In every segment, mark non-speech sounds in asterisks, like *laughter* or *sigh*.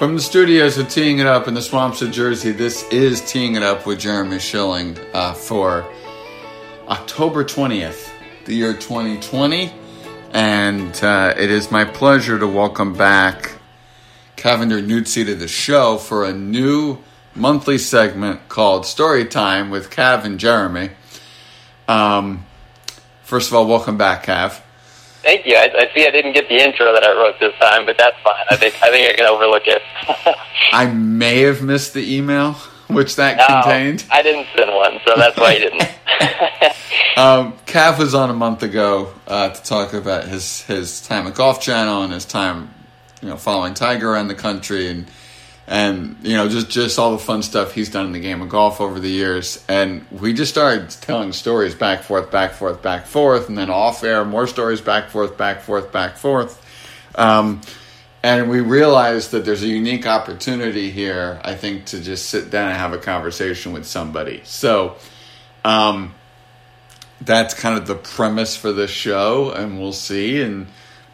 From the studios of Teeing It Up in the swamps of Jersey, this is Teeing It Up with Jeremy Schilling uh, for October 20th, the year 2020. And uh, it is my pleasure to welcome back Cavinder Nuzzi to the show for a new monthly segment called Story Time with Cav and Jeremy. Um, first of all, welcome back, Cav. Thank you. I, I, see I didn't get the intro that I wrote this time, but that's fine. I think I think I can overlook it. *laughs* I may have missed the email which that no, contained. I didn't send one, so that's why you didn't. *laughs* *laughs* um, Cav was on a month ago uh, to talk about his his time at Golf Channel and his time, you know, following Tiger around the country and and you know just just all the fun stuff he's done in the game of golf over the years. And we just started telling stories back forth back forth back forth. And then off air more stories back forth back forth back forth. Um, and we realized that there's a unique opportunity here i think to just sit down and have a conversation with somebody. So um, that's kind of the premise for this show and we'll see. And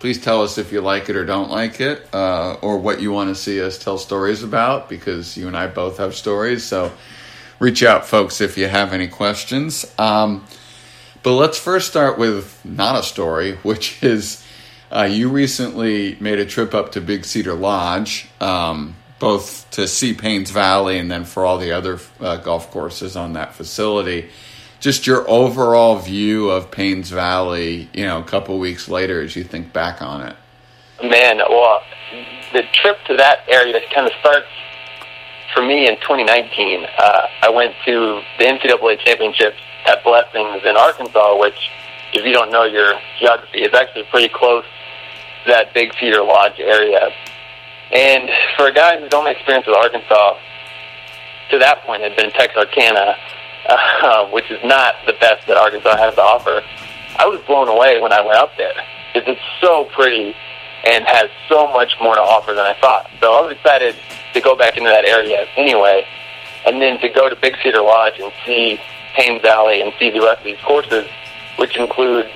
Please tell us if you like it or don't like it, uh, or what you want to see us tell stories about, because you and I both have stories. So reach out, folks, if you have any questions. Um, but let's first start with not a story, *laughs* which is uh, you recently made a trip up to Big Cedar Lodge, um, both to see Paynes Valley and then for all the other uh, golf courses on that facility just your overall view of Paynes Valley, you know, a couple weeks later as you think back on it. Man, well, the trip to that area kind of starts for me in 2019. Uh, I went to the NCAA championships at Blessings in Arkansas, which, if you don't know your geography, is actually pretty close to that Big Cedar Lodge area. And for a guy who's only experienced with Arkansas, to that point had been Texarkana, uh, *laughs* which is not the best that Arkansas has to offer. I was blown away when I went up there because it's so pretty and has so much more to offer than I thought. So I was excited to go back into that area anyway, and then to go to Big Cedar Lodge and see Paynes Valley and see the rest of these courses, which include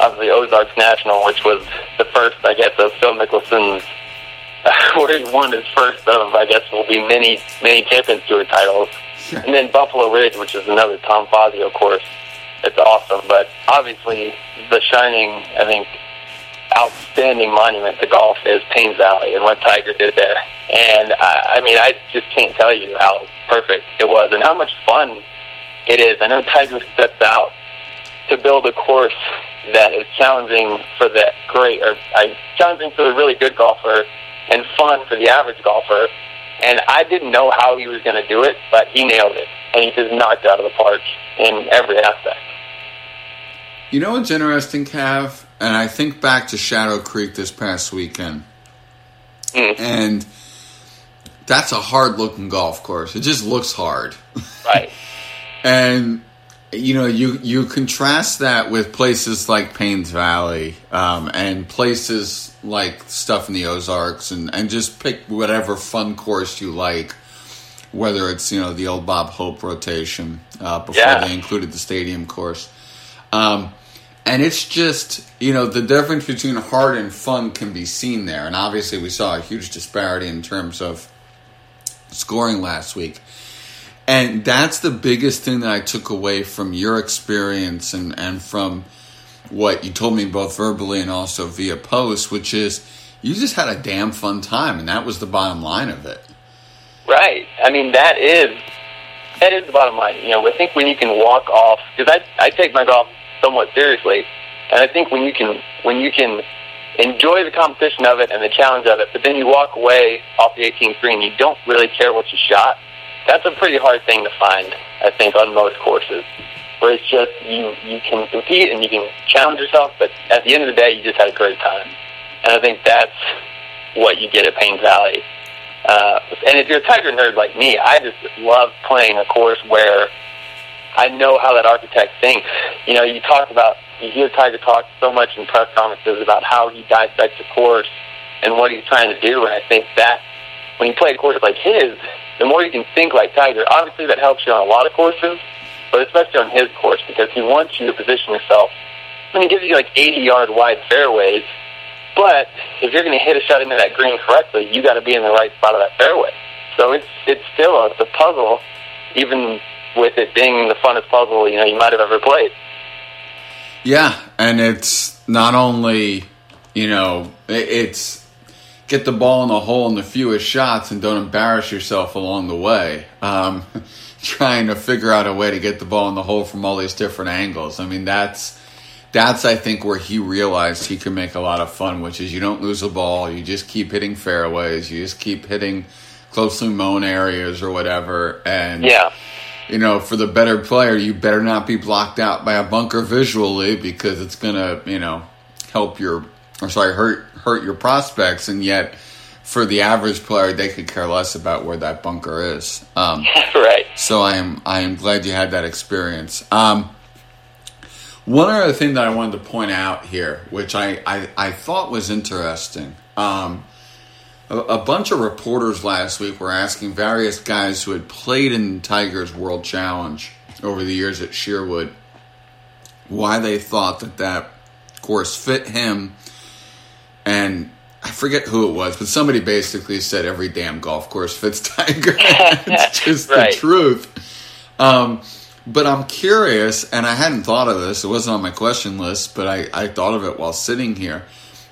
obviously Ozarks National, which was the first, I guess, of Phil Mickelson's, *laughs* where he won his first of, I guess, will be many, many Champions Tour titles. And then Buffalo Ridge, which is another Tom Fazio course. It's awesome, but obviously the shining, I think, outstanding monument to golf is Paynes Valley and what Tiger did there. And I, I mean, I just can't tell you how perfect it was and how much fun it is. I know Tiger sets out to build a course that is challenging for the great, or uh, challenging for the really good golfer and fun for the average golfer and I didn't know how he was going to do it, but he nailed it. And he just knocked out of the park in every aspect. You know what's interesting, Cav? And I think back to Shadow Creek this past weekend. Mm. And that's a hard looking golf course. It just looks hard. Right. *laughs* and you know, you you contrast that with places like Paynes Valley um, and places like stuff in the Ozarks, and and just pick whatever fun course you like. Whether it's you know the old Bob Hope rotation uh, before yeah. they included the stadium course, um, and it's just you know the difference between hard and fun can be seen there, and obviously we saw a huge disparity in terms of scoring last week. And that's the biggest thing that I took away from your experience and, and from what you told me both verbally and also via post, which is you just had a damn fun time, and that was the bottom line of it. Right. I mean, that is that is the bottom line. You know, I think when you can walk off, because I I take my golf somewhat seriously, and I think when you can when you can enjoy the competition of it and the challenge of it, but then you walk away off the 18th green, you don't really care what you shot that's a pretty hard thing to find, I think, on most courses. Where it's just you you can compete and you can challenge yourself, but at the end of the day, you just had a great time. And I think that's what you get at Paynes Valley. Uh, and if you're a Tiger nerd like me, I just love playing a course where I know how that architect thinks. You know, you talk about, you hear Tiger talk so much in press conferences about how he dissects a course and what he's trying to do, and I think that when you play a course like his, the more you can think like Tiger, obviously that helps you on a lot of courses, but especially on his course because he wants you to position yourself. I mean, he gives you like 80 yard wide fairways, But if you're going to hit a shot into that green correctly, you got to be in the right spot of that fairway. So it's it's still a, a puzzle, even with it being the funnest puzzle you know you might have ever played. Yeah, and it's not only you know it's get the ball in the hole in the fewest shots and don't embarrass yourself along the way. Um, *laughs* trying to figure out a way to get the ball in the hole from all these different angles. I mean, that's that's I think where he realized he can make a lot of fun, which is you don't lose the ball, you just keep hitting fairways, you just keep hitting closely mown areas or whatever, and yeah. You know, for the better player, you better not be blocked out by a bunker visually because it's gonna, you know, help your or sorry, hurt hurt your prospects, and yet for the average player, they could care less about where that bunker is. Um, *laughs* right. So I am I am glad you had that experience. Um, one other thing that I wanted to point out here, which I, I, I thought was interesting. Um, a, a, bunch of reporters last week were asking various guys who had played in Tiger's World Challenge over the years at Sherwood why they thought that that course fit him. And I forget who it was, but somebody basically said every damn golf course fits *laughs* Tiger. *laughs* it's just right. the truth. Um, but I'm curious, and I hadn't thought of this. It wasn't on my question list, but I, I thought of it while sitting here.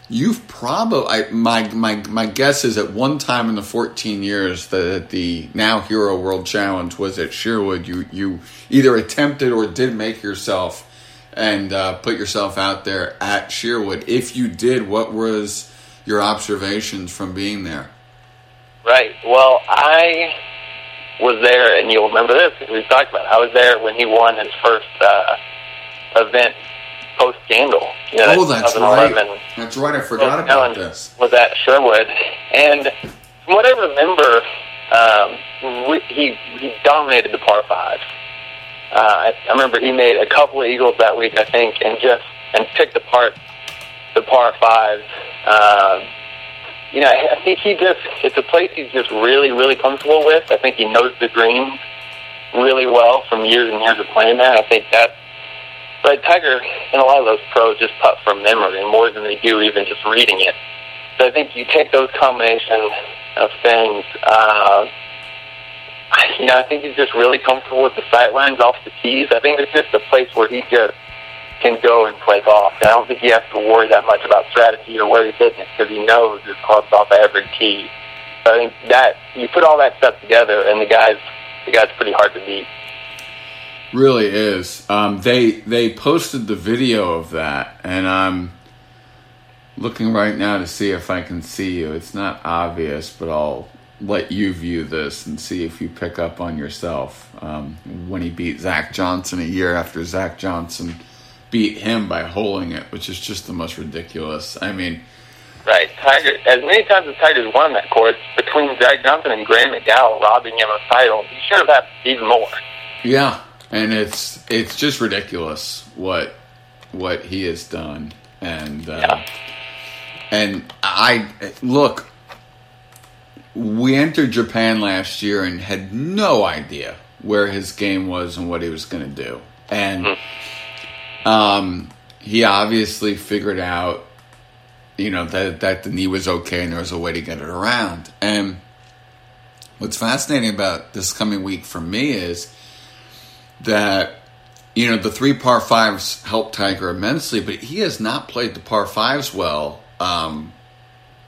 You've probably my my my guess is at one time in the 14 years that the now Hero World Challenge was at Sherwood, you you either attempted or did make yourself and uh, put yourself out there at Sherwood. If you did, what was your observations from being there? Right. Well, I was there, and you'll remember this because we talked about. It. I was there when he won his first uh, event post scandal. You know, oh, that's right. That's right. I forgot about this. Was at Sherwood, and from what I remember, um, he he dominated the par five. Uh, I, I remember he made a couple of eagles that week, I think, and just and picked apart the par five. Uh, you know, I think he just, it's a place he's just really, really comfortable with. I think he knows the greens really well from years and years of playing there. I think that, but Tiger and a lot of those pros just putt from memory more than they do even just reading it. So I think you take those combination of things, uh, you know, I think he's just really comfortable with the sight off the tees. I think it's just a place where he just can go and play golf. I don't think he has to worry that much about strategy or where he's hitting it because he knows his club's off every tee. So I think that you put all that stuff together, and the guy's the guy's pretty hard to beat. Really is. Um, they they posted the video of that, and I'm looking right now to see if I can see you. It's not obvious, but I'll let you view this and see if you pick up on yourself um, when he beat Zach Johnson a year after Zach Johnson beat him by holding it, which is just the most ridiculous. I mean, right? Tiger, as many times as Tiger's won that course between Zach Johnson and Graham McDowell robbing him of title, he should have had even more. Yeah, and it's it's just ridiculous what what he has done, and uh, yeah. and I look. We entered Japan last year and had no idea where his game was and what he was going to do, and. Mm-hmm um, he obviously figured out, you know, that that the knee was okay and there was a way to get it around. And what's fascinating about this coming week for me is that you know the three par fives helped Tiger immensely, but he has not played the par fives well um,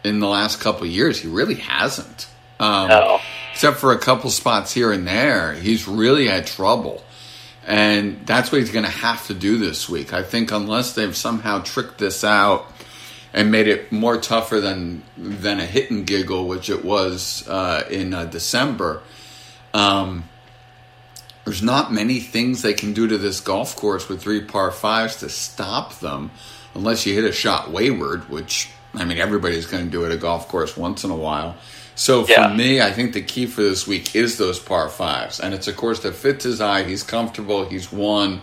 in the last couple years. He really hasn't. Um, no. Except for a couple spots here and there, he's really had trouble. And that's what he's going to have to do this week. I think unless they've somehow tricked this out and made it more tougher than than a hit and giggle, which it was uh, in uh, December. Um, there's not many things they can do to this golf course with three par fives to stop them, unless you hit a shot wayward, which I mean everybody's going to do it at a golf course once in a while. So for yeah. me, I think the key for this week is those par fives, and it's a course that fits his eye. He's comfortable. He's won,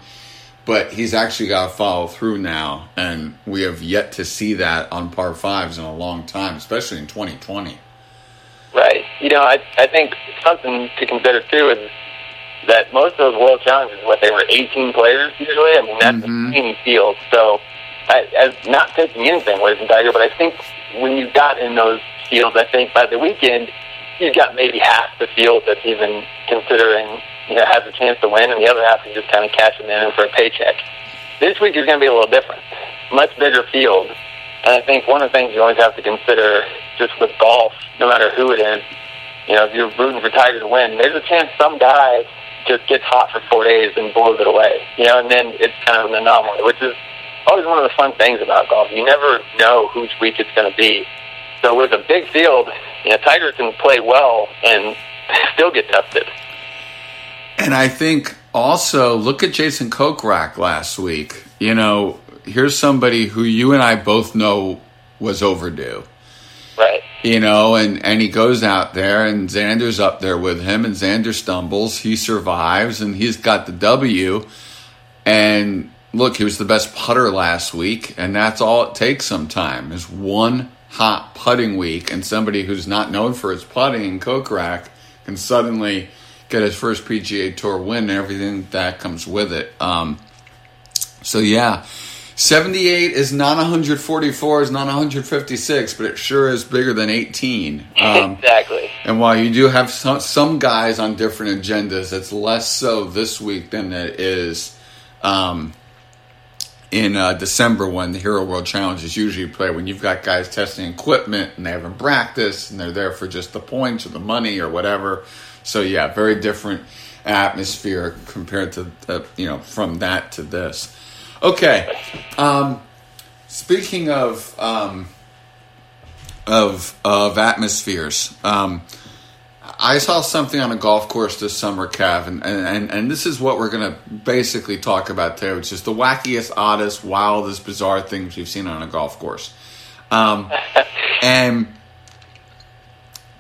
but he's actually got to follow through now, and we have yet to see that on par fives in a long time, especially in 2020. Right. You know, I I think something to consider too is that most of those World Challenges, what they were 18 players usually. I mean, that's mm-hmm. a team field, so I, not taking anything away from Tiger, but I think when you got in those fields, I think by the weekend you got maybe half the field that's even considering you know has a chance to win, and the other half is just kind of cashing in for a paycheck. This week is going to be a little different, much bigger field, and I think one of the things you always have to consider just with golf, no matter who it is, you know, if you're rooting for Tiger to win, there's a chance some guy just gets hot for four days and blows it away, you know, and then it's kind of an anomaly, which is always one of the fun things about golf. You never know whose week it's going to be. So with a big field, you know, Tiger can play well and *laughs* still get tested. And I think also look at Jason Kokrak last week. You know, here's somebody who you and I both know was overdue. Right. You know, and, and he goes out there and Xander's up there with him and Xander stumbles. He survives and he's got the W. And look, he was the best putter last week, and that's all it takes sometimes is one hot putting week, and somebody who's not known for his putting, in Kokrak, can suddenly get his first PGA Tour win and everything that comes with it. Um, so yeah, 78 is not 144, is not 156, but it sure is bigger than 18. *laughs* Um, exactly. And while you do have some, some guys on different agendas, it's less so this week than it is um, in uh, December when the Hero World Challenge is usually played. When you've got guys testing equipment and they haven't practiced and they're there for just the points or the money or whatever. So yeah, very different atmosphere compared to the, you know from that to this. Okay. Um, speaking of um, of of atmospheres, um, I saw something on a golf course this summer, Cav, and, and, and this is what we're going to basically talk about today, which is the wackiest, oddest, wildest, bizarre things we've seen on a golf course. Um, *laughs* and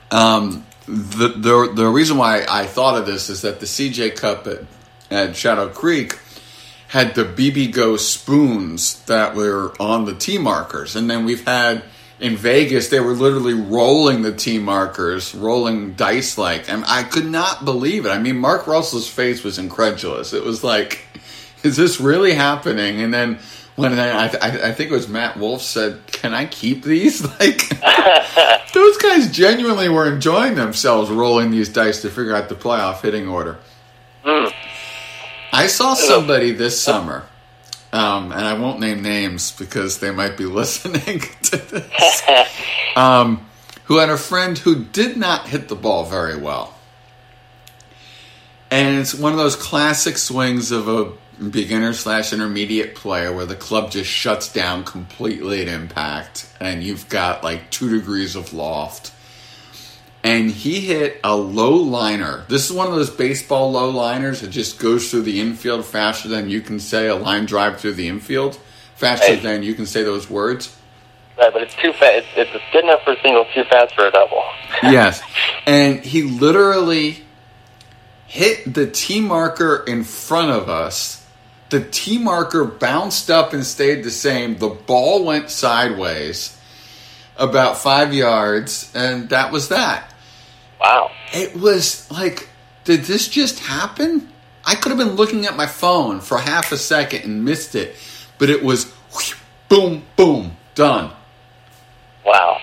um, the, the the reason why I thought of this is that the CJ Cup at, at Shadow Creek had the bibigo spoons that were on the tee markers, and then we've had in Vegas they were literally rolling the tee markers, rolling dice like, and I could not believe it. I mean, Mark Russell's face was incredulous. It was like, *laughs* is this really happening? And then when I, I, I think it was Matt Wolff said, "Can I keep these?" *laughs* Like *laughs* those guys genuinely were enjoying themselves rolling these dice to figure out the playoff hitting order. Mm. I saw somebody this summer, um, and I won't name names because they might be *laughs* listening to this, *laughs* um, who had a friend who did not hit the ball very well. And it's one of those classic swings of a beginner slash intermediate player where the club just shuts down completely at impact and you've got like two degrees of loft and he hit a low liner. This is one of those baseball low liners that just goes through the infield faster than you can say a line drive through the infield, faster right. than you can say those words. Right, but it's too fast. It's, it's good enough for a single, too fast for a double. *laughs* yes, and he literally hit the tee marker in front of us. The tee marker bounced up and stayed the same. The ball went sideways about five yards, and that was that. Wow. It was like, did this just happen? I could have been looking at my phone for half a second and missed it, but it was whoosh, boom, boom, done. Wow.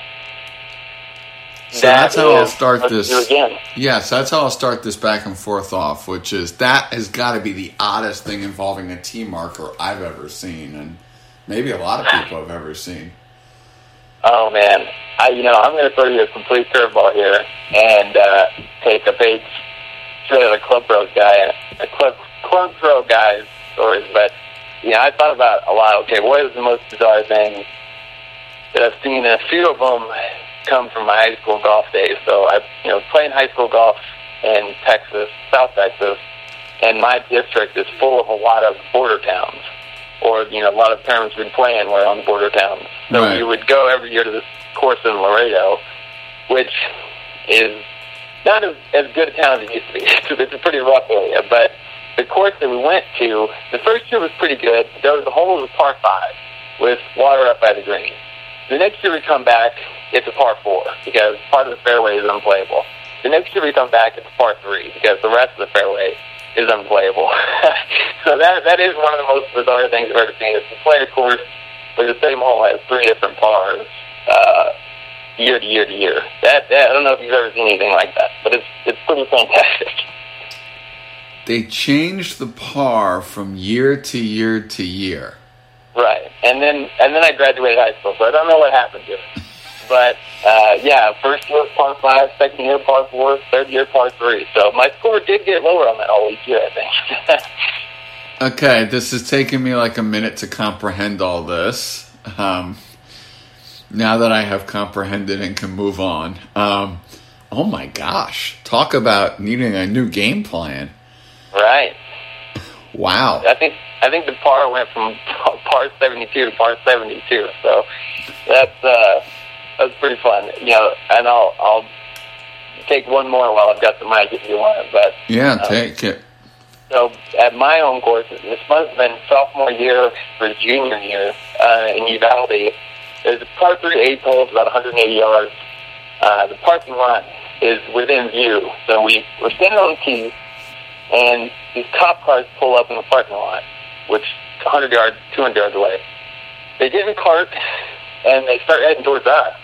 So that that's how I'll start this. Yes, that's how I'll start this back and forth off, which is that has got to be the oddest thing involving a T marker I've ever seen, and maybe a lot of people have ever seen. Oh man, I you know I'm going to throw you a complete curveball here and uh, take a page straight out of Club Pros guy, a Club Club Pro guy's stories. But you know, I thought about a lot. Okay, what is the most bizarre thing that I've seen? A few of them come from my high school golf days. So I, you know, playing high school golf in Texas, South Texas, and my district is full of a lot of border towns or you know a lot of parents would plan were on border towns. So right. we would go every year to this course in Laredo, which is not as, as good a town as it used to be. *laughs* it's a pretty rough area, but the course that we went to, the first year was pretty good. There was the hole was a par five with water up by the green. The next year we come back, it's a par four because part of the fairway is unplayable. The next year we come back, it's a par three because the rest of the fairway is unplayable. *laughs* so that that is one of the most bizarre things I've ever seen. It's a course where the same hole has three different pars uh, year to year to year. That, that I don't know if you've ever seen anything like that, but it's it's pretty fantastic. *laughs* They changed the par from year to year to year. Right, and then and then I graduated high school, so I don't know what happened to it. *laughs* But uh, yeah, first year par five, second year par four, third year par three. So my score did get lower on that all each year, I think. *laughs* Okay, this is taking me like a minute to comprehend all this. Um, now that I have comprehended and can move on. Um, oh my gosh, talk about needing a new game plan. right. Wow. I think I think the par went from *laughs* par seventy two to par seventy two. So that's uh, that's pretty fun. You know, and I'll I'll take one more while I've got the mic if you want. But Yeah, uh, take it. So at my home course, this must have been sophomore year for junior year uh, in Uvalde. There's a par three eight hole, about 180 yards. Uh, the parking lot is within view, so we we're standing on the tee, and these cop cars pull up in the parking lot, which is 100 yards, 200 yards away. They get in a cart and they start heading towards us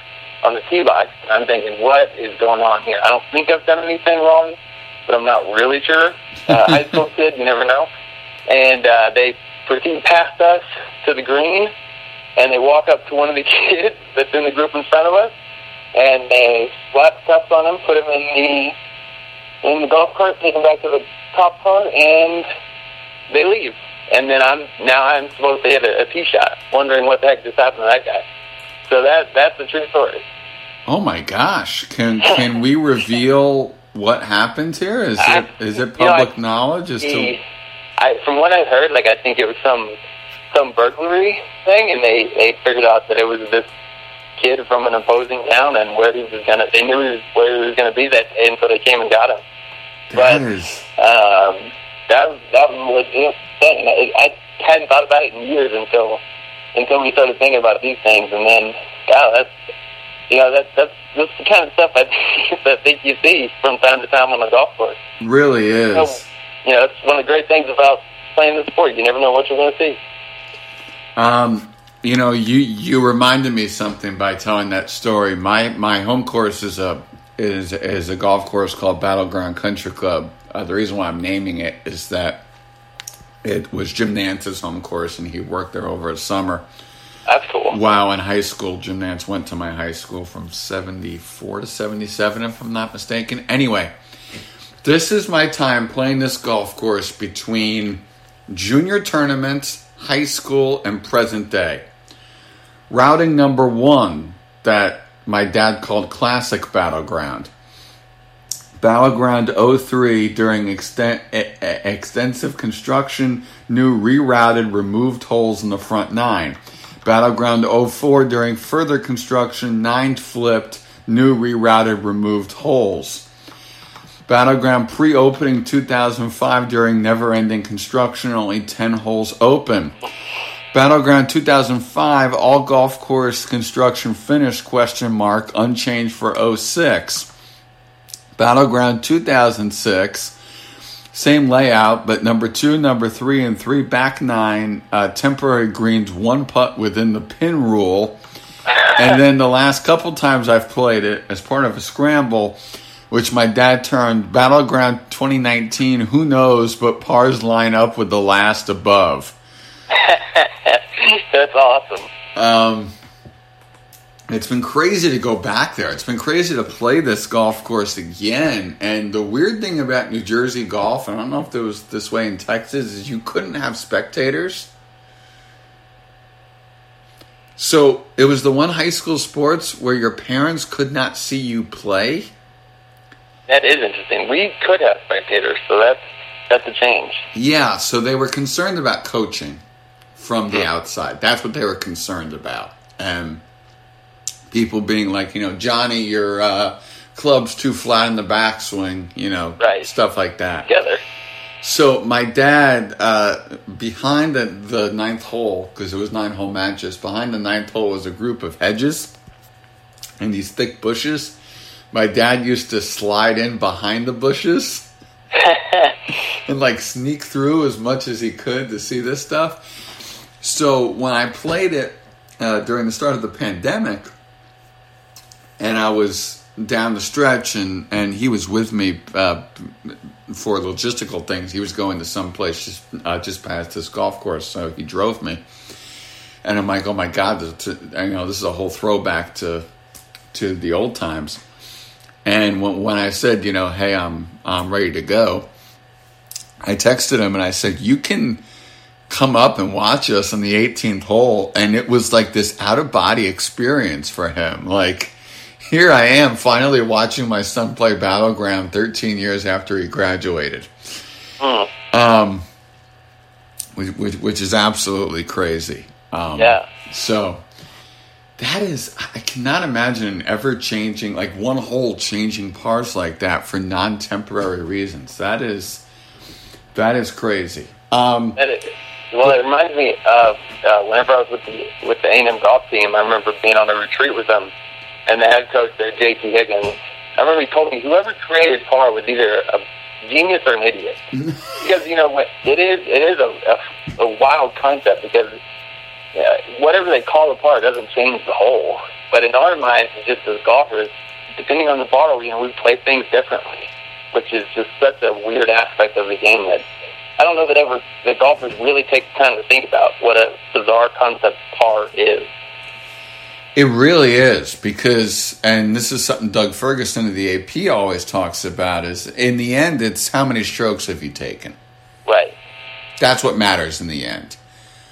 on the tee box. I'm thinking, what is going on here? I don't think I've done anything wrong, but I'm not really sure. Uh, *laughs* high school kid, you never know. And uh, they proceed past us to the green, and they walk up to one of the *laughs* kids that's in the group in front of us, and they slap cups on him, put him in the in the golf cart, take him back to the top car, and they leave. And then I'm now I'm supposed to hit a, a tee shot, wondering what the heck just happened to that guy. So that that's the true story. Oh my gosh. Can can we reveal what happened here? Is I- it is it you know, I- public knowledge as to I, from what I heard, like I think it was some some burglary thing, and they they figured out that it was this kid from an opposing town, and where he was gonna they knew he was, where he was gonna be that day, and so they came and got him. that but- is Um, that was that was a legit thing. I, I hadn't thought about it in years until until we started thinking about these things, and then wow, that's you know that that's that's the kind of stuff I *laughs* that I think you see from time to time on the golf course. really is. You know, it's one of the great things about playing the sport. You never know what you're going to see. Um, you know, you you reminded me something by telling that story. My my home course is a is is a golf course called Battleground Country Club. Uh, the reason why I'm naming it is that it was Jim Nantz's home course, and he worked there over a summer. That's cool. Wow, in high school, Jim Nantz went to my high school from 74 to 77, if I'm not mistaken. Anyway, this is my time playing this golf course between junior tournaments, high school, and present day. Routing number one that my dad called Classic Battleground. Battleground 03 during exten- extensive construction, new rerouted, removed holes in the front nine. Battleground 04 during further construction, nine flipped, new rerouted, removed holes. Battleground pre opening 2005 during never ending construction, only 10 holes open. Battleground 2005 all golf course construction finished question mark unchanged for 06. Battleground 2006 same layout, but number two, number three, and three back nine uh, temporary greens, one putt within the pin rule. And *laughs* then the last couple times I've played it as part of a scramble, which my dad turned Battleground 2019, who knows, but pars line up with the last above. *laughs* That's awesome. Um, it's been crazy to go back there. It's been crazy to play this golf course again. And the weird thing about New Jersey golf, and I don't know if it was this way in Texas, is you couldn't have spectators. So it was the one high school sports where your parents could not see you play. That is interesting. We could have spectators, so that's that's a change. Yeah, so they were concerned about coaching from the hmm. outside. That's what they were concerned about. And people being like, you know, Johnny, your uh, club's too flat in the backswing, you know, Right. stuff like that. Together. So my dad, uh, behind the, the ninth hole, because it was nine hole matches, behind the ninth hole was a group of hedges and these thick bushes. My dad used to slide in behind the bushes *laughs* and like sneak through as much as he could to see this stuff. So when I played it uh, during the start of the pandemic, and I was down the stretch, and and he was with me uh, for logistical things. He was going to some place just uh, just past this golf course, so he drove me. And I'm like, oh my god, this, you know, this is a whole throwback to to the old times. And when, when I said, you know, hey, I'm I'm ready to go, I texted him and I said, you can come up and watch us on the 18th hole, and it was like this out of body experience for him, like here I am finally watching my son play Battleground 13 years after he graduated. Mm. Um, which, which, which, is absolutely crazy. Um, yeah. So that is, I cannot imagine an ever changing, like one hole changing pars like that for non temporary reasons. That is, that is crazy. Um, that is, well, it reminds me of uh, whenever I was with the with the A&M golf team. I remember being on a retreat with them and the head coach there, J.T. Higgins. I remember he told me whoever created par was either a genius or an idiot, *laughs* because you know what it is. It is a, a, a wild concept because uh, whatever they call a par doesn't change the hole. But in our minds, just as golfers, depending on the bottle, you know, we play things differently, which is just such a weird aspect of the game that I don't know that ever the golfers really take the time to think about what a bizarre concept par is. It really is because, and this is something Doug Ferguson of the AP always talks about. Is in the end, it's how many strokes have you taken? Right. That's what matters in the end.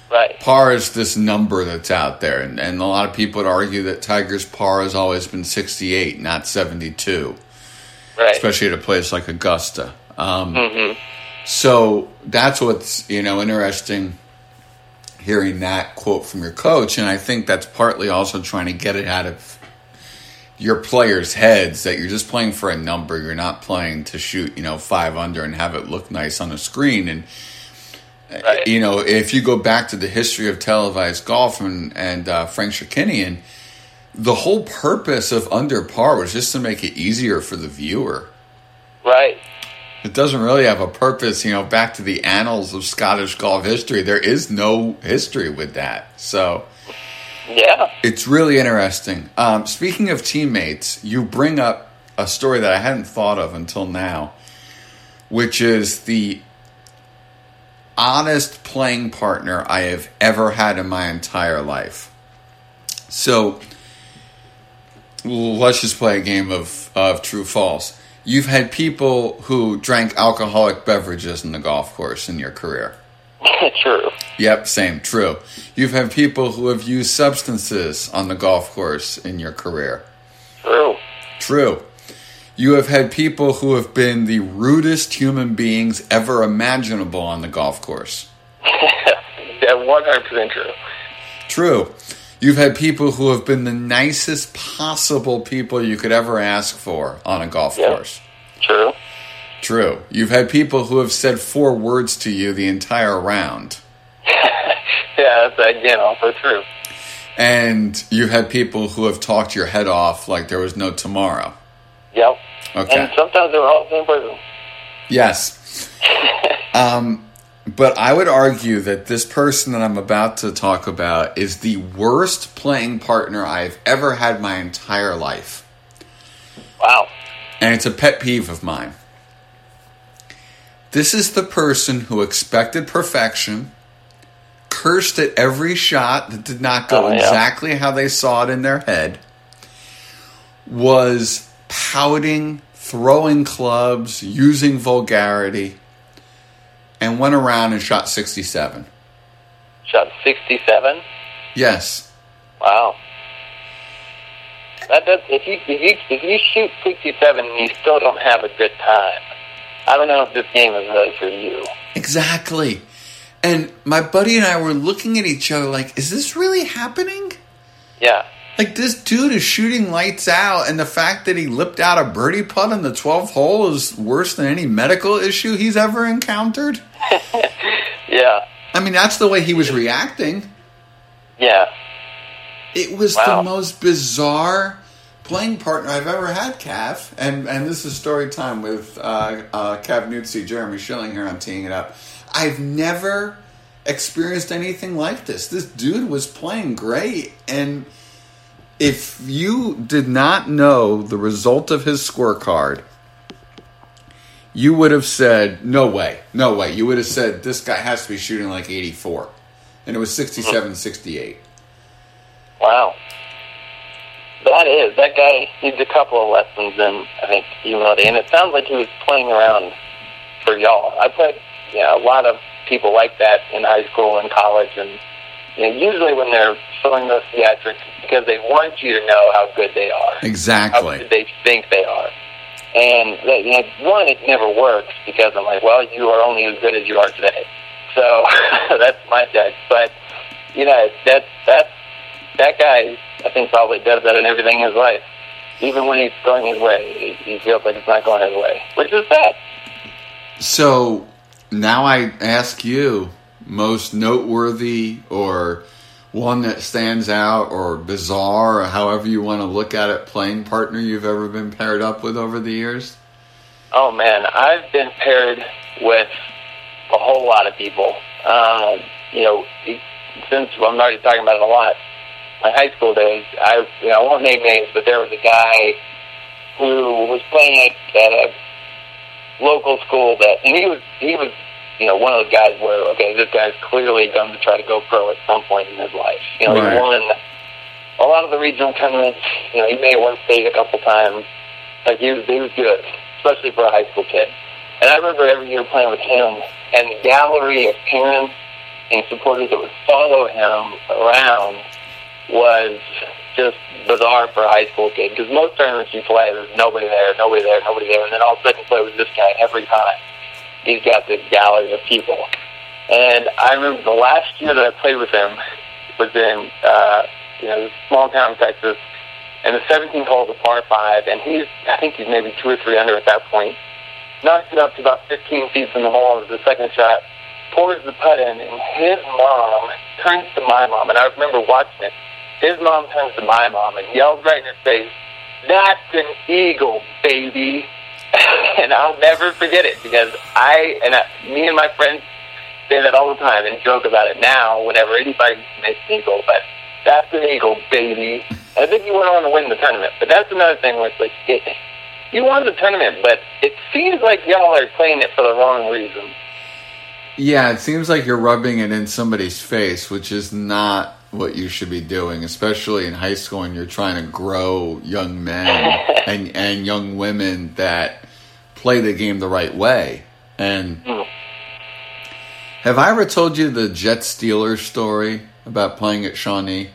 Right. Par is this number that's out there, and, and a lot of people would argue that Tiger's par has always been 68, not 72. Right. Especially at a place like Augusta. Um, mm-hmm. So that's what's you know interesting hearing that quote from your coach, and I think that's partly also trying to get it out of your players' heads that you're just playing for a number. You're not playing to shoot, you know, five under and have it look nice on the screen. And right. you know, if you go back to the history of televised golf and, and uh, Frank Chirkinian, the whole purpose of under par was just to make it easier for the viewer. Right it doesn't really have a purpose, you know, back to the annals of Scottish golf history. There is no history with that. So, yeah. It's really interesting. Um, speaking of teammates, you bring up a story that I hadn't thought of until now, which is the honest playing partner I have ever had in my entire life. So, let's just play a game of, of true false you've had people who drank alcoholic beverages in the golf course in your career. *laughs* true. Yep, same, true. You've had people who have used substances on the golf course in your career. True. True. You have had people who have been the rudest human beings ever imaginable on the golf course. *laughs* yeah, 100% true. True. You've had people who have been the nicest possible people you could ever ask for on a golf yep. course. True. True. You've had people who have said four words to you the entire round. *laughs* yeah, that's again also true. And you had people who have talked your head off like there was no tomorrow. Yep. Okay. And sometimes they were all the same person. Yes. *laughs* um, but I would argue that this person that I'm about to talk about is the worst playing partner I've ever had my entire life. Wow. And it's a pet peeve of mine. This is the person who expected perfection, cursed at every shot that did not go oh, yeah. exactly how they saw it in their head, was pouting, throwing clubs, using vulgarity and went around and shot 67. Shot 67? Yes. Wow. That does, if you if you if you shoot 67 and you still don't have a good time, I don't know if this game is really for you. Exactly. And my buddy and I were looking at each other like, is this really happening? Yeah. Like this dude is shooting lights out, and the fact that he lipped out a birdie putt in the 12th hole is worse than any medical issue he's ever encountered. *laughs* yeah. I mean, that's the way he was reacting. Yeah. It was wow. the most bizarre playing partner I've ever had, Cav. And and this is story time with uh, uh, Cav Nuzzi, Jeremy Schilling here on Teeing It Up. I've never experienced anything like this. This dude was playing great, and if you did not know the result of his scorecard, you would have said, "No way, no way." You would have said, "This guy has to be shooting like 84," and it was 67, hmm. 68. Wow. That is that guy needs a couple of lessons in I think humility, and it sounds like he was playing around for y'all. I played, know, a lot of people like that in high school and college, and you know, usually when they're showing those theatrics, because they want you to know how good they are, Exactly. how good they think they are. And that, you know, one, it never works because I'm like, well, you are only as good as you are today. So *laughs* that's my judge. But you know, that that that guy. I think probably does that in everything in his life. Even when he's going his way, he, he feels like it's not going his way, which is sad. So now I ask you, most noteworthy or one that stands out or bizarre or however you want to look at it, playing partner you've ever been paired up with over the years? Oh man, I've been paired with a whole lot of people. Um, you know, since well, I'm already talking about it a lot. My high school days, I you know I won't name names, but there was a guy who was playing at, at a local school that, and he was he was you know one of those guys where okay, this guy's clearly going to try to go pro at some point in his life. You know, Right. he won a lot of the regional tournaments. You know, he made it one state a couple times. Like he was, he was good, especially for a high school kid. And I remember every year playing with him, and the gallery of parents and supporters that would follow him around was just bizarre for a high school kid. Because most tournaments you play, there's nobody there, nobody there, nobody there, and then all of a sudden you play with this guy every time. He's got this gallery of people. And I remember the last year that I played with him was in, uh, you know, this small town in Texas, and the 17th hole is a par five, and he's, I think he's maybe two or three under at that point. Knocks it up to about 15 feet from the hole as the second shot, pours the putt in, and his mom turns to my mom, and I remember watching it. His mom turns to my mom and yells right in her face, "That's an eagle, baby!" *laughs* and I'll never forget it because I and I, me and my friends say that all the time and joke about it now whenever anybody makes eagle. But that's an eagle, baby. I think you went on to win the tournament, but that's another thing where it's like it, you won the tournament, but it seems like y'all are playing it for the wrong reason. Yeah, it seems like you're rubbing it in somebody's face, which is not what you should be doing, especially in high school and you're trying to grow young men *laughs* and, and young women that play the game the right way. And have I ever told you the Jet Steeler story about playing at Shawnee?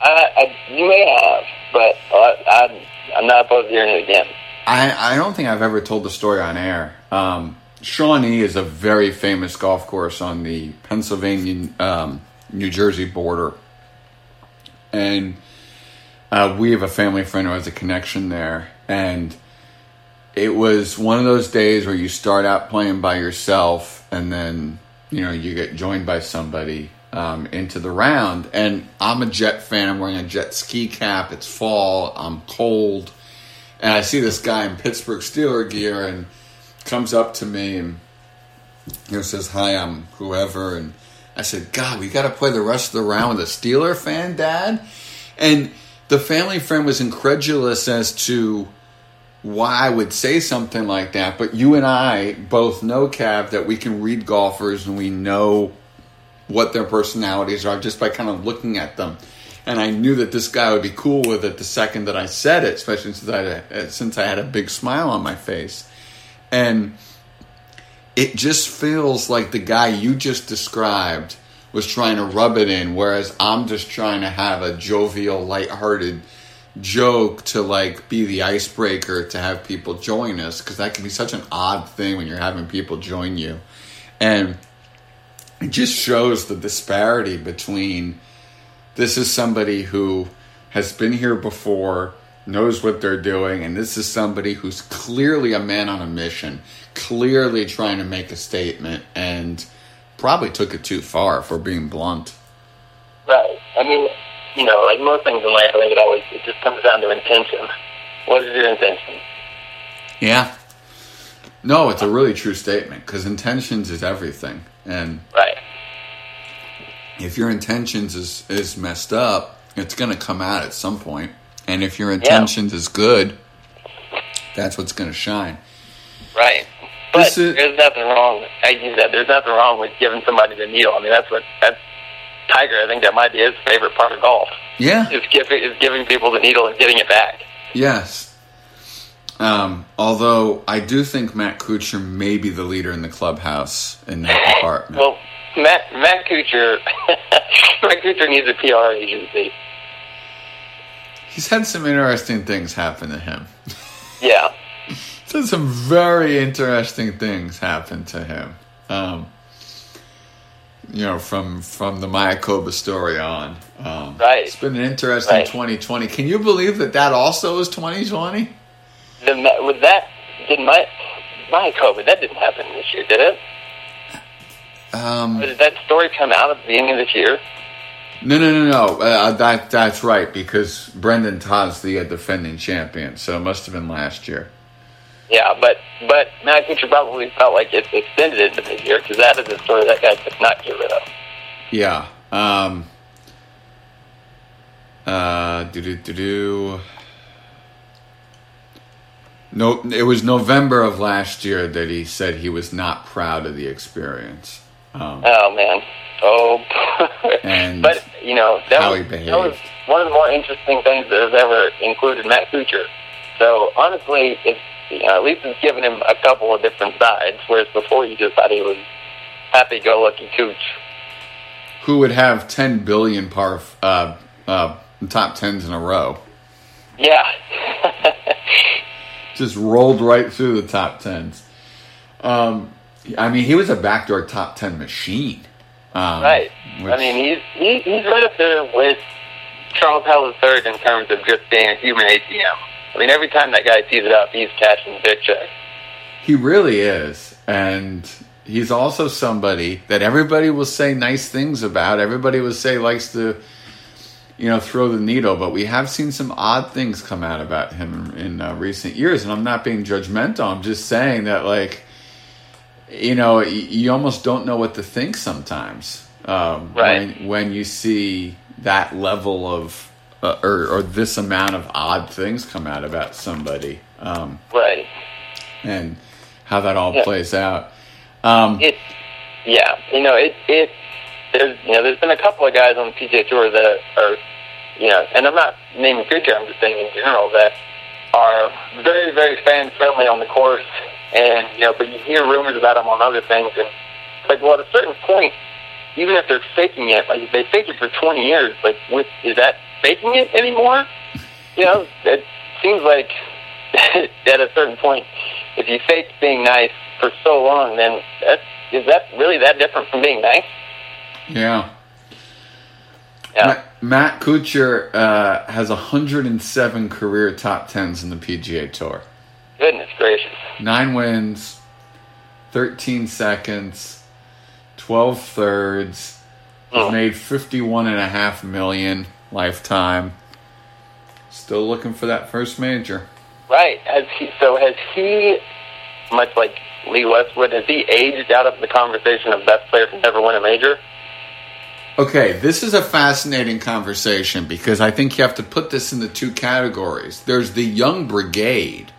I, I, you may have, but I, I, I'm not opposed to hearing it again. I, I don't think I've ever told the story on air. Um, Shawnee is a very famous golf course on the Pennsylvania um, New Jersey border. And uh, we have a family friend who has a connection there. And it was one of those days where you start out playing by yourself and then, you know, you get joined by somebody um, into the round. And I'm a Jet fan. I'm wearing a Jet ski cap. It's fall. I'm cold and I see this guy in Pittsburgh Steeler gear and comes up to me and you know says, "Hi, I'm whoever." And I said, "God, we got to play the rest of the round with a Steeler fan, Dad." And the family friend was incredulous as to why I would say something like that. But you and I both know, Cav, that we can read golfers and we know what their personalities are just by kind of looking at them. And I knew that this guy would be cool with it the second that I said it, especially since I since I had a big smile on my face. And it just feels like the guy you just described was trying to rub it in, whereas I'm just trying to have a jovial, lighthearted joke to like be the icebreaker to have people join us because that can be such an odd thing when you're having people join you. And it just shows the disparity between this is somebody who has been here before, knows what they're doing, and this is somebody who's clearly a man on a mission, clearly trying to make a statement, and probably took it too far, for being blunt. Right. I mean, you know, like most things in life, I think it always it just comes down to intention. What is your intention? Yeah. No, it's a really true statement because intentions is everything. And Right. if your intentions is is messed up, it's going to come out at some point. And if your intentions is good, that's what's going to shine. Right. But is- there's nothing wrong. Like you said, there's nothing wrong with giving somebody the needle. I mean, that's what that's Tiger. I think that might be his favorite part of golf Yeah. is giving is giving people the needle and getting it back. Yes. Um, although I do think Matt Kuchar may be the leader in the clubhouse in that *laughs* department. Well, Matt Matt Kuchar, *laughs* Matt Kuchar needs a PR agency. He's had some interesting things happen to him. Yeah. *laughs* He's had some very interesting things happen to him. Um, you know, from from the Mayakoba story on. Um, Right. It's been an interesting Right. 2020. Can you believe that that also is 2020? The, with that, did my COVID that didn't happen this year, did it? Um, did that story come out at the beginning of this year? No, no, no, no. Uh, that that's right because Brendan Todd's the uh, defending champion, so it must have been last year. Yeah, but but Matt Kuchar probably felt like it extended into the year because that is a story that guy could not get rid of. Yeah. Um. Uh. Do do do do. No, it was November of last year that he said he was not proud of the experience. Um, Oh man. Oh. And *laughs* but you know that was, that was one of the more interesting things that has ever included Matt Kuchar. So honestly, it's you know, at least it's given him a couple of different sides, whereas before you just thought he was happy-go-lucky Cooch. who would have ten billion par uh, uh, top tens in a row? Yeah. *laughs* just rolled right through the top tens. Um, I mean, he was a backdoor top ten machine. Um, Right. which- I mean, he's he, he's right up there with Charles Howell III in terms of just being a human ATM. I mean, every time that guy tees it up, he's cashing the big check. he really is, and he's also somebody that everybody will say nice things about. Everybody will say likes to, you know, throw the needle. But we have seen some odd things come out about him in, in uh, recent years, and I'm not being judgmental. I'm just saying that, like, you know, you almost don't know what to think sometimes. Um, Right. When, when you see that level of uh, or, or this amount of odd things come out about somebody. Um, Right. and how that all Yeah. plays out. Um, It, yeah, you know, it it there's you know there's been a couple of guys on the PGA Tour that are you know, and I'm not naming Kuchar, I'm just saying in general that are very very fan friendly on the course, and you know, but you hear rumors about them on other things, and like well, at a certain point, even if they're faking it, like if they faked it for 20 years, like with, is that faking it anymore? You know, it seems like *laughs* at a certain point, if you fake being nice for so long, then that's is that really that different from being nice? yeah. Yeah. Matt Kuchar uh, has 107 career top tens in the PGA Tour. Goodness gracious. Nine wins, 13 seconds, 12 thirds. He's Hmm. made 51 and a half million lifetime. Still looking for that first major. Right. Has he? So has he? Much like Lee Westwood, has he aged out of the conversation of best player to never win a major? Okay, this is a fascinating conversation because I think you have to put this into two categories. There's the young brigade,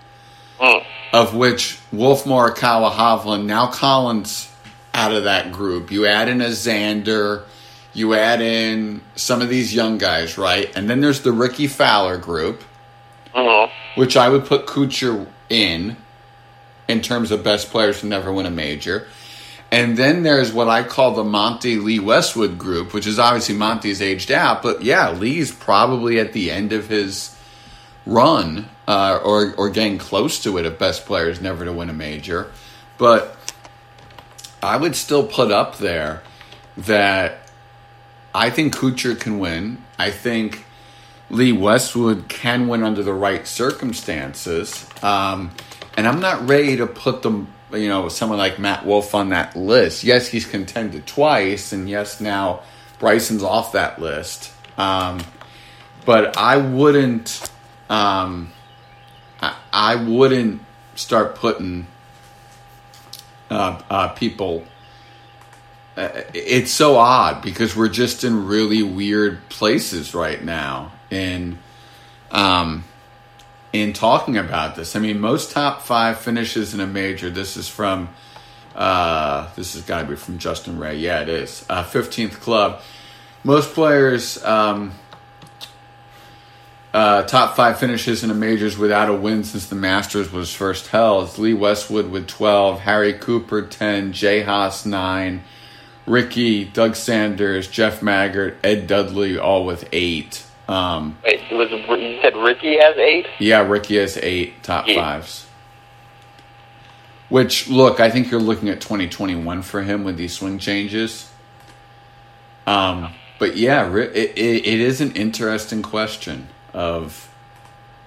Mm. of which Wolff Morikawa, Hovland, now Collin's out of that group. You add in a Xander, you add in some of these young guys, right? And then there's the Rickie Fowler group, hmm which I would put Kuchar in, in terms of best players to never win a major. And then there's what I call the Monty Lee Westwood group, which is obviously Monty's aged out, but yeah, Lee's probably at the end of his run, uh, or or getting close to it. Of best players never to win a major, but I would still put up there that I think Kuchar can win. I think Lee Westwood can win under the right circumstances. Um, and I'm not ready to put them, you know, someone like Matt Wolff on that list. Yes, he's contended twice, and yes, now Bryson's off that list. Um, but I wouldn't, um, I, I wouldn't start putting uh, uh, people uh, it's so odd because we're just in really weird places right now in um, in talking about this. I mean, most top five finishes in a major. This is from uh, this has got to be from Justin Ray. Yeah, it is. Uh, fifteenth club. Most players. Um, uh, top five finishes in the majors without a win since the Masters was first held. It's Lee Westwood with 12, Harry Cooper 10, Jay Haas 9, Rickie, Doug Sanders, Jeff Maggert, Ed Dudley, all with 8. Um, Wait, was you said Rickie has eight? Yeah, Rickie has eight top fives. Which, look, I think you're looking at 2021 for him with these swing changes. Um, but yeah, it, it, it is an interesting question of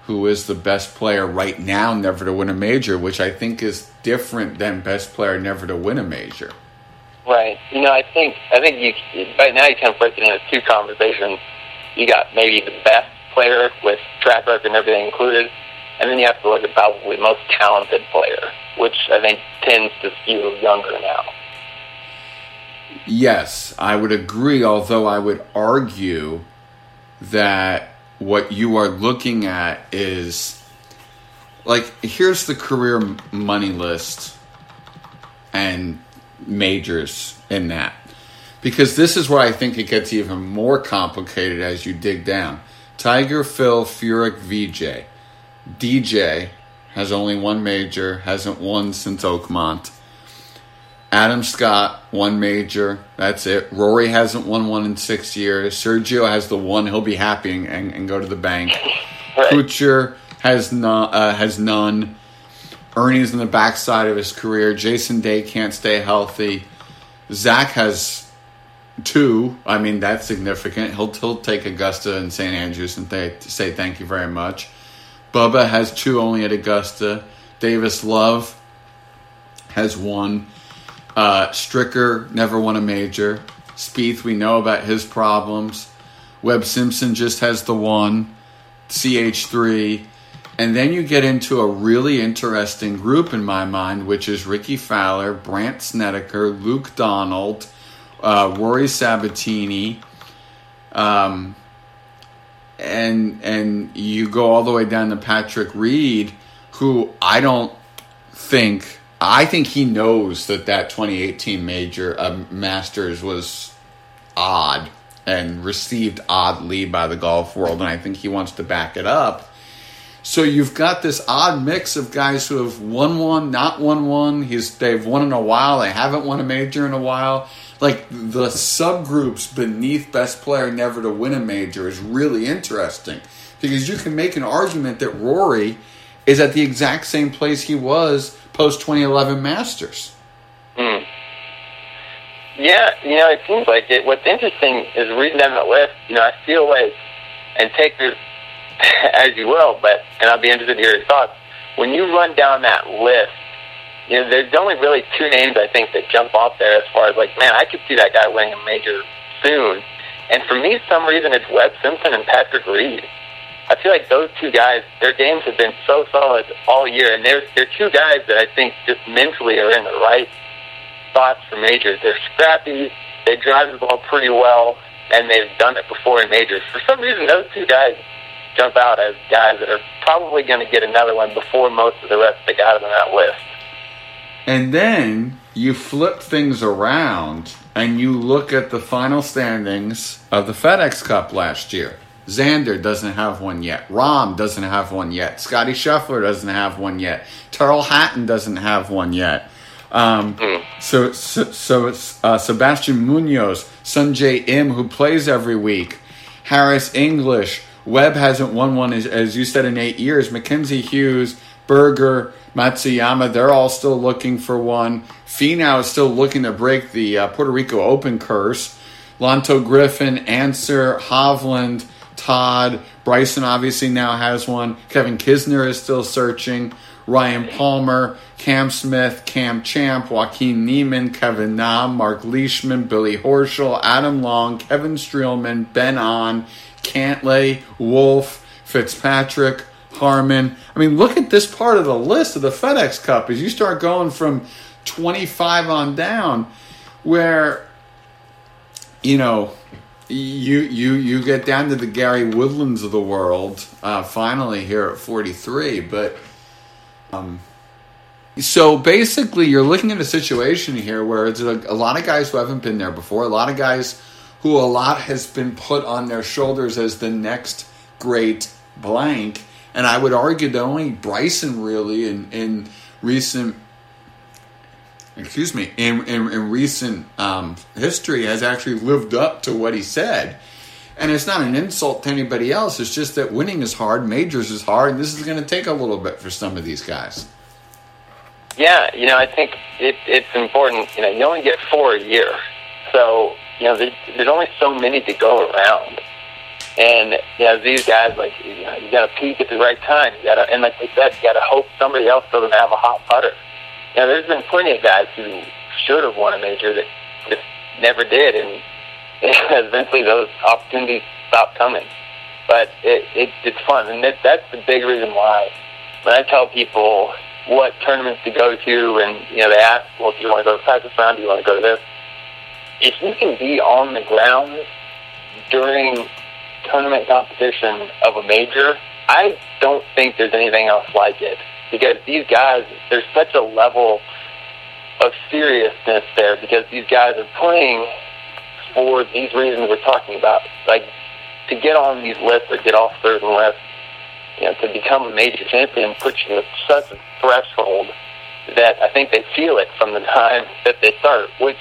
who is the best player right now never to win a major, which I think is different than best player never to win a major. Right. You know, I think I think you right now you kind of break it into two conversations. You got maybe the best player with track record and everything included, and then you have to look at probably most talented player, which I think tends to skew younger now. Yes, I would agree. Although I would argue that what you are looking at is like here's the career money list and majors in that because this is where I think it gets even more complicated as you dig down. Tiger, Phil, Furyk, VJ, DJ has only one major, hasn't won since Oakmont. Adam Scott, one major. That's it. Rory hasn't won one in six years. Sergio has the one. He'll be happy and, and go to the bank. Right. Kuchar has, no, uh, has none. Ernie's in the backside of his career. Jason Day can't stay healthy. Zach has two. I mean, that's significant. He'll, he'll take Augusta and St. Andrews and th- say thank you very much. Bubba has two only at Augusta. Davis Love has one. Uh, Stricker never won a major. Spieth, we know about his problems. Webb Simpson just has the one. CH3. And then you get into a really interesting group in my mind, which is Rickie Fowler, Brandt Snedeker, Luke Donald, uh, Rory Sabbatini, um, and and you go all the way down to Patrick Reed, who I don't think I think he knows that that 2018 major uh, Masters was odd and received oddly by the golf world, and I think he wants to back it up. So you've got this odd mix of guys who have won one, not won one. He's they've won in a while, they haven't won a major in a while. Like the subgroups beneath best player never to win a major is really interesting because you can make an argument that Rory is at the exact same place he was post 2011 Masters. Hmm. Yeah, you know, it seems like it. What's interesting is reading down that list. You know, I feel like, and take this *laughs* as you will, but and I'll be interested to hear your thoughts. When you run down that list, you know, there's only really two names I think that jump off there as far as like, man, I could see that guy winning a major soon. And for me, some reason, it's Webb Simpson and Patrick Reed. I feel like those two guys, their games have been so solid all year, and they're they're two guys that I think just mentally are in the right spots for majors. They're scrappy, they drive the ball pretty well, and they've done it before in majors. For some reason, those two guys jump out as guys that are probably going to get another one before most of the rest of the guys on that list. And then you flip things around and you look at the final standings of the FedEx Cup last year. Xander doesn't have one yet. Rahm doesn't have one yet. Scotty Scheffler doesn't have one yet. Tyrrell Hatton doesn't have one yet. Um, so, so, so it's uh, Sebastian Munoz, Sungjae Im, who plays every week, Harris English. Webb hasn't won one, as, as you said, in eight years. Mackenzie Hughes, Berger, Matsuyama, they're all still looking for one. Finau is still looking to break the uh, Puerto Rico Open curse. Lanto Griffin, Ancer, Hovland, Todd. Bryson obviously now has one. Kevin Kisner is still searching. Ryan Palmer, Cam Smith, Cam Champ, Joaquin Niemann, Kevin Na, Mark Leishman, Billy Horschel, Adam Long, Kevin Streelman, Ben An, Cantlay, Wolff, Fitzpatrick, Harman. I mean, look at this part of the list of the FedEx Cup as you start going from 25 on down, where you know, you you you get down to the Gary Woodlands of the world uh, finally here at 43, but um, so basically you're looking at a situation here where it's a, a lot of guys who haven't been there before, a lot of guys who a lot has been put on their shoulders as the next great blank, and I would argue that only Bryson really in in recent excuse me, in, in, in recent um, history has actually lived up to what he said. And it's not an insult to anybody else. It's just that winning is hard, majors is hard, and this is going to take a little bit for some of these guys. Yeah, you know, I think it, it's important. You know, you only get four a year, so you know, there's, there's only so many to go around. And you know, these guys, like you, know, you got to peak at the right time. You got to, and like they said, you got to hope somebody else doesn't have a hot putter. Know, there's been plenty of guys who should have won a major that just never did, and *laughs* eventually those opportunities stopped coming. But it, it it's fun, and that, that's the big reason why when I tell people what tournaments to go to, and you know they ask, well, do you want to go to practice round? Do you want to go to this? If you can be on the ground during tournament competition of a major, I don't think there's anything else like it because these guys, there's such a level of seriousness there because these guys are playing for these reasons we're talking about. Like to get on these lists or get off certain lists, you know, to become a major champion puts you at such a threshold that I think they feel it from the time that they start, which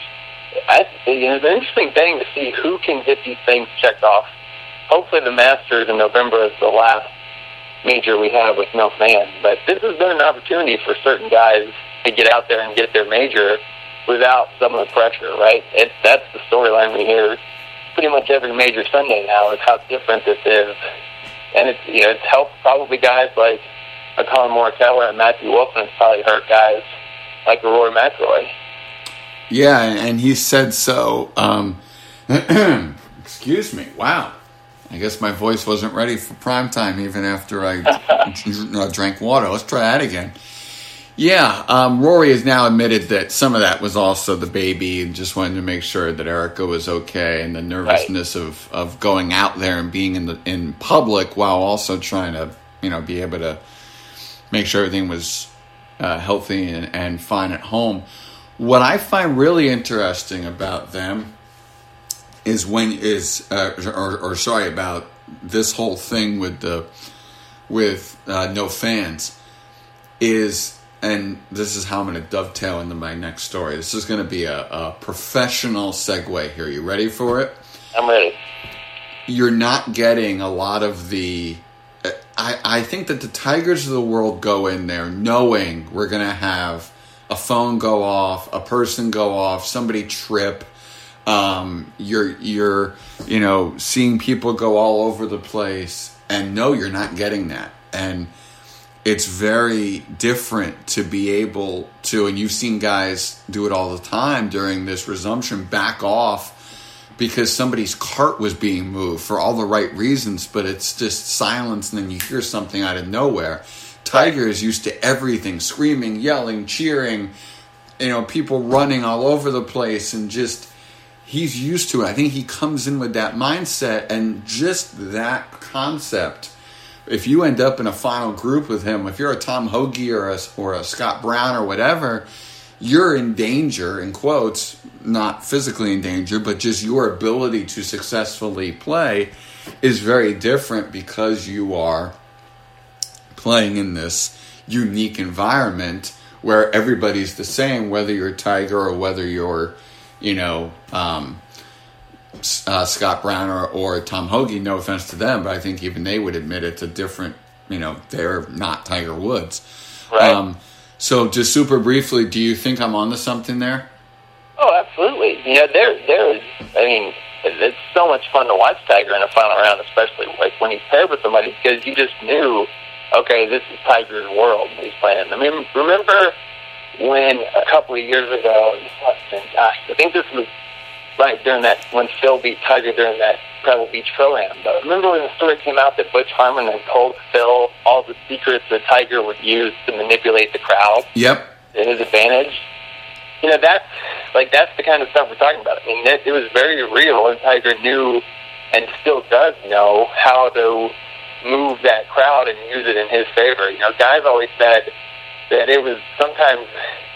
I, you know, it's an interesting thing to see who can get these things checked off. Hopefully the Masters in November is the last major we have with no fans. But this has been an opportunity for certain guys to get out there and get their major without some of the pressure, right? It, that's the storyline we hear pretty much every major Sunday now is how different this is. And it's, you know, it's helped probably guys like a Collin Morikawa and Matthew and it's probably hurt guys like Rory McIlroy. Yeah, and he said so. Um, *clears throat* excuse me. Wow. I guess my voice wasn't ready for prime time even after I *laughs* *laughs* drank water. Let's try that again. Yeah, um, Rory has now admitted that some of that was also the baby and just wanted to make sure that Erica was okay and the nervousness right. of, of going out there and being in the in public while also trying to you know be able to make sure everything was uh, healthy and, and fine at home. What I find really interesting about them is when is uh, or, or, sorry about this whole thing with the with uh, no fans is and this is how I'm going to dovetail into my next story. This is going to be a, a professional segue here. You ready for it? I'm ready. You're not getting a lot of the. I, I think that the Tigers of the world go in there knowing we're going to have a phone go off, a person go off, somebody trip, um, you're you're you know seeing people go all over the place, and no, you're not getting that, and it's very different to be able to. And you've seen guys do it all the time during this resumption, back off because somebody's cart was being moved for all the right reasons, but it's just silence, and then you hear something out of nowhere. Tiger is used to everything screaming, yelling, cheering, you know, people running all over the place, and just he's used to it. I think he comes in with that mindset and just that concept. If you end up in a final group with him, if you're a Tom Hoge or a, or a Scott Brown or whatever, you're in danger, in quotes, not physically in danger, but just your ability to successfully play is very different because you are playing in this unique environment where everybody's the same, whether you're Tiger or whether you're you know, um, uh, Scott Brown or, or Tom Hoge. No offense to them, but I think even they would admit it's a different. You know, they're not Tiger Woods. Right. Um, so, just super briefly, do you think I'm onto something there? Oh, absolutely. You know, there, there is. I mean, it's so much fun to watch Tiger in a final round, especially like when he's paired with somebody because you just knew, okay, this is Tiger's world he's playing. I mean, remember when a couple of years ago, gosh, I think this was right during that when Phil beat Tiger during that Pebble Beach Pro Am. But remember when the story came out that Butch Harmon had told Phil all the secrets that Tiger would use to manipulate the crowd? Yep. To his advantage. You know that's like that's the kind of stuff we're talking about. I mean, it, it was very real, and Tiger knew and still does know how to move that crowd and use it in his favor. You know, guys always said that it was sometimes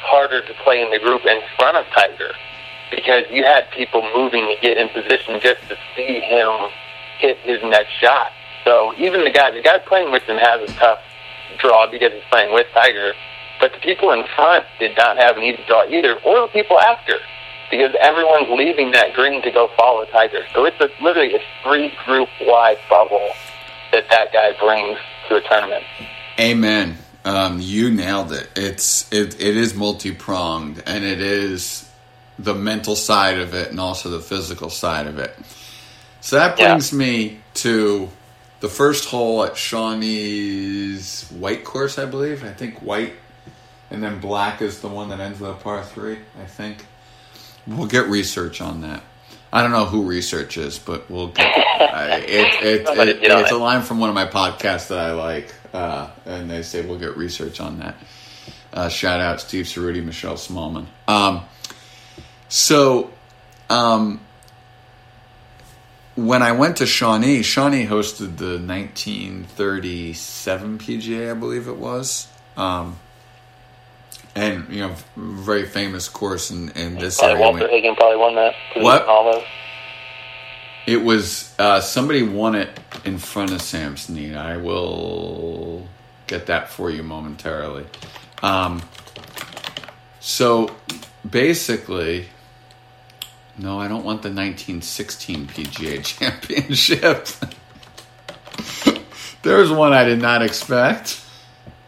harder to play in the group in front of Tiger because you had people moving to get in position just to see him hit his next shot. So even the guy, the guy playing with him has a tough draw because he's playing with Tiger. But the people in front did not have an easy draw either, or the people after, because everyone's leaving that green to go follow Tiger. So it's a, literally a three group wide bubble that that guy brings to a tournament. Amen. Um, you nailed it. It's it, it is multi pronged, and it is the mental side of it, and also the physical side of it. So that brings yeah. me to the first hole at Shawnee's white course, I believe. I think white, and then black is the one that ends with a par three. I think we'll get research on that. I don't know who research is, but we'll get. it, it, *laughs* it, it's a line from one of my podcasts that I like, uh, and they say we'll get research on that. Uh, shout out Steve Cerruti, Michelle Smallman. Um, so, um, when I went to Shawnee, Shawnee hosted the 1937 PGA, I believe it was. Um, and you know, very famous course in, in this probably area. Walter Hagen probably won that. What? It was uh, somebody won it in front of Sam Snead. I will get that for you momentarily. Um, so basically, no, I don't want the 1916 PGA *laughs* Championship. *laughs* There's one I did not expect.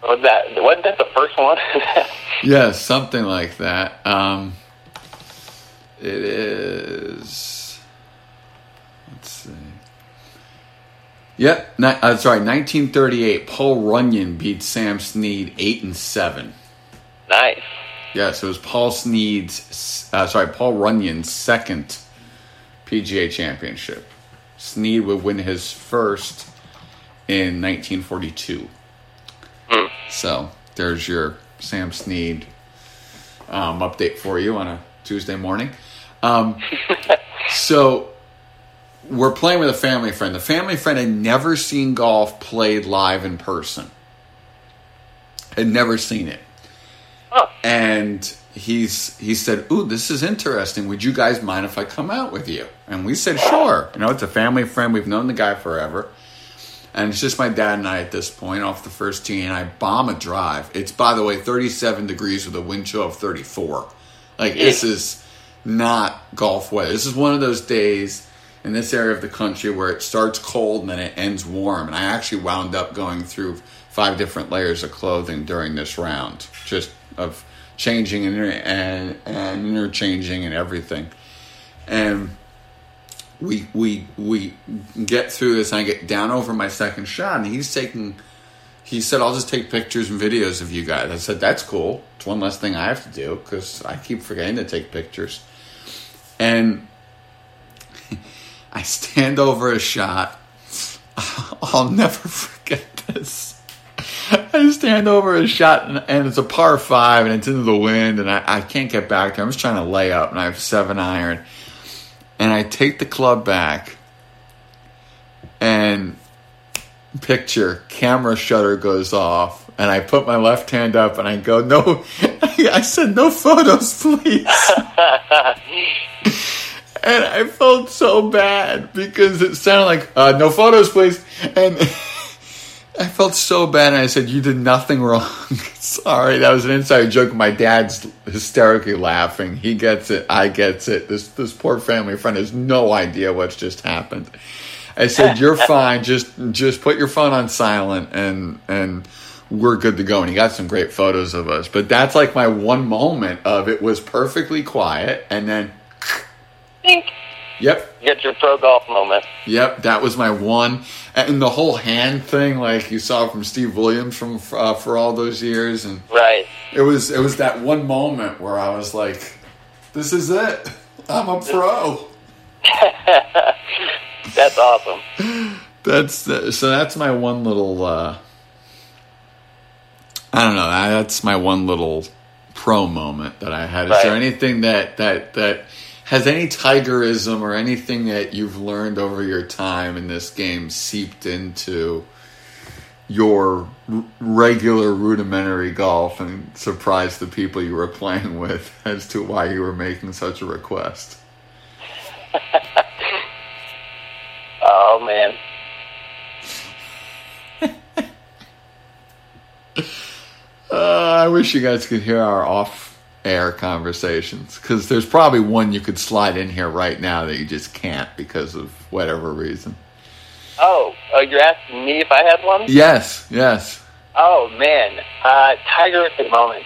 Was that wasn't that the first one? *laughs* yeah, something like that. Um, it is. Let's see. Yep, yeah, uh, sorry, 1938. Paul Runyan beat Sam Snead eight and seven. Nice. Yeah, so it was Paul Snead's, uh, sorry, Paul Runyan's second PGA championship. Snead would win his first in 1942. Mm. So there's your Sam Snead um, update for you on a Tuesday morning. Um, *laughs* so we're playing with a family friend. The family friend had never seen golf played live in person. Had never seen it. Oh. And he's he said, "Ooh, this is interesting. Would you guys mind if I come out with you?" And we said, "Sure." You know, it's a family friend. We've known the guy forever. And it's just my dad and I at this point off the first tee, and I bomb a drive. It's by the way 37 degrees with a wind chill of 34. Like this is not golf weather. This is one of those days in this area of the country where it starts cold and then it ends warm. And I actually wound up going through five different layers of clothing during this round, just of changing and, and, and interchanging and everything. And we we we get through this, and I get down over my second shot, and he's taking. He said, "I'll just take pictures and videos of you guys." I said, "That's cool. It's one less thing I have to do because I keep forgetting to take pictures." And I stand over a shot. I'll never forget this. I stand over a shot and, and, it's a par five and it's into the wind and I, I can't get back there. I'm just trying to lay up and I have seven iron. And I take the club back and picture camera shutter goes off and I put my left hand up and I go, no, *laughs* I said, no photos, please. *laughs* and I felt so bad because it sounded like, uh, no photos, please. And *laughs* I felt so bad, and I said, "You did nothing wrong." *laughs* Sorry, that was an inside joke. My dad's hysterically laughing. He gets it. I gets it. This this poor family friend has no idea what's just happened. I said, "You're *laughs* fine. Just just put your phone on silent, and and we're good to go." And he got some great photos of us. But that's like my one moment of it was perfectly quiet, and then. Yep. Get your pro golf moment. Yep, that was my one. And the whole hand thing, like you saw from Steve Williams from uh, for all those years, and right. It was it was that one moment where I was like, "This is it. I'm a pro." *laughs* that's awesome. That's the, so. That's my one little. Uh, I don't know. That's my one little pro moment that I had. Is Right. there anything that that that has any Tigerism or anything that you've learned over your time in this game seeped into your r- regular rudimentary golf and surprised the people you were playing with *laughs* as to why you were making such a request? *laughs* Oh man. *laughs* Uh, I wish you guys could hear our off-air conversations because there's probably one you could slide in here right now that you just can't because of whatever reason. Oh, oh, you're asking me if I had one? Yes, yes. Oh man, uh, the moment.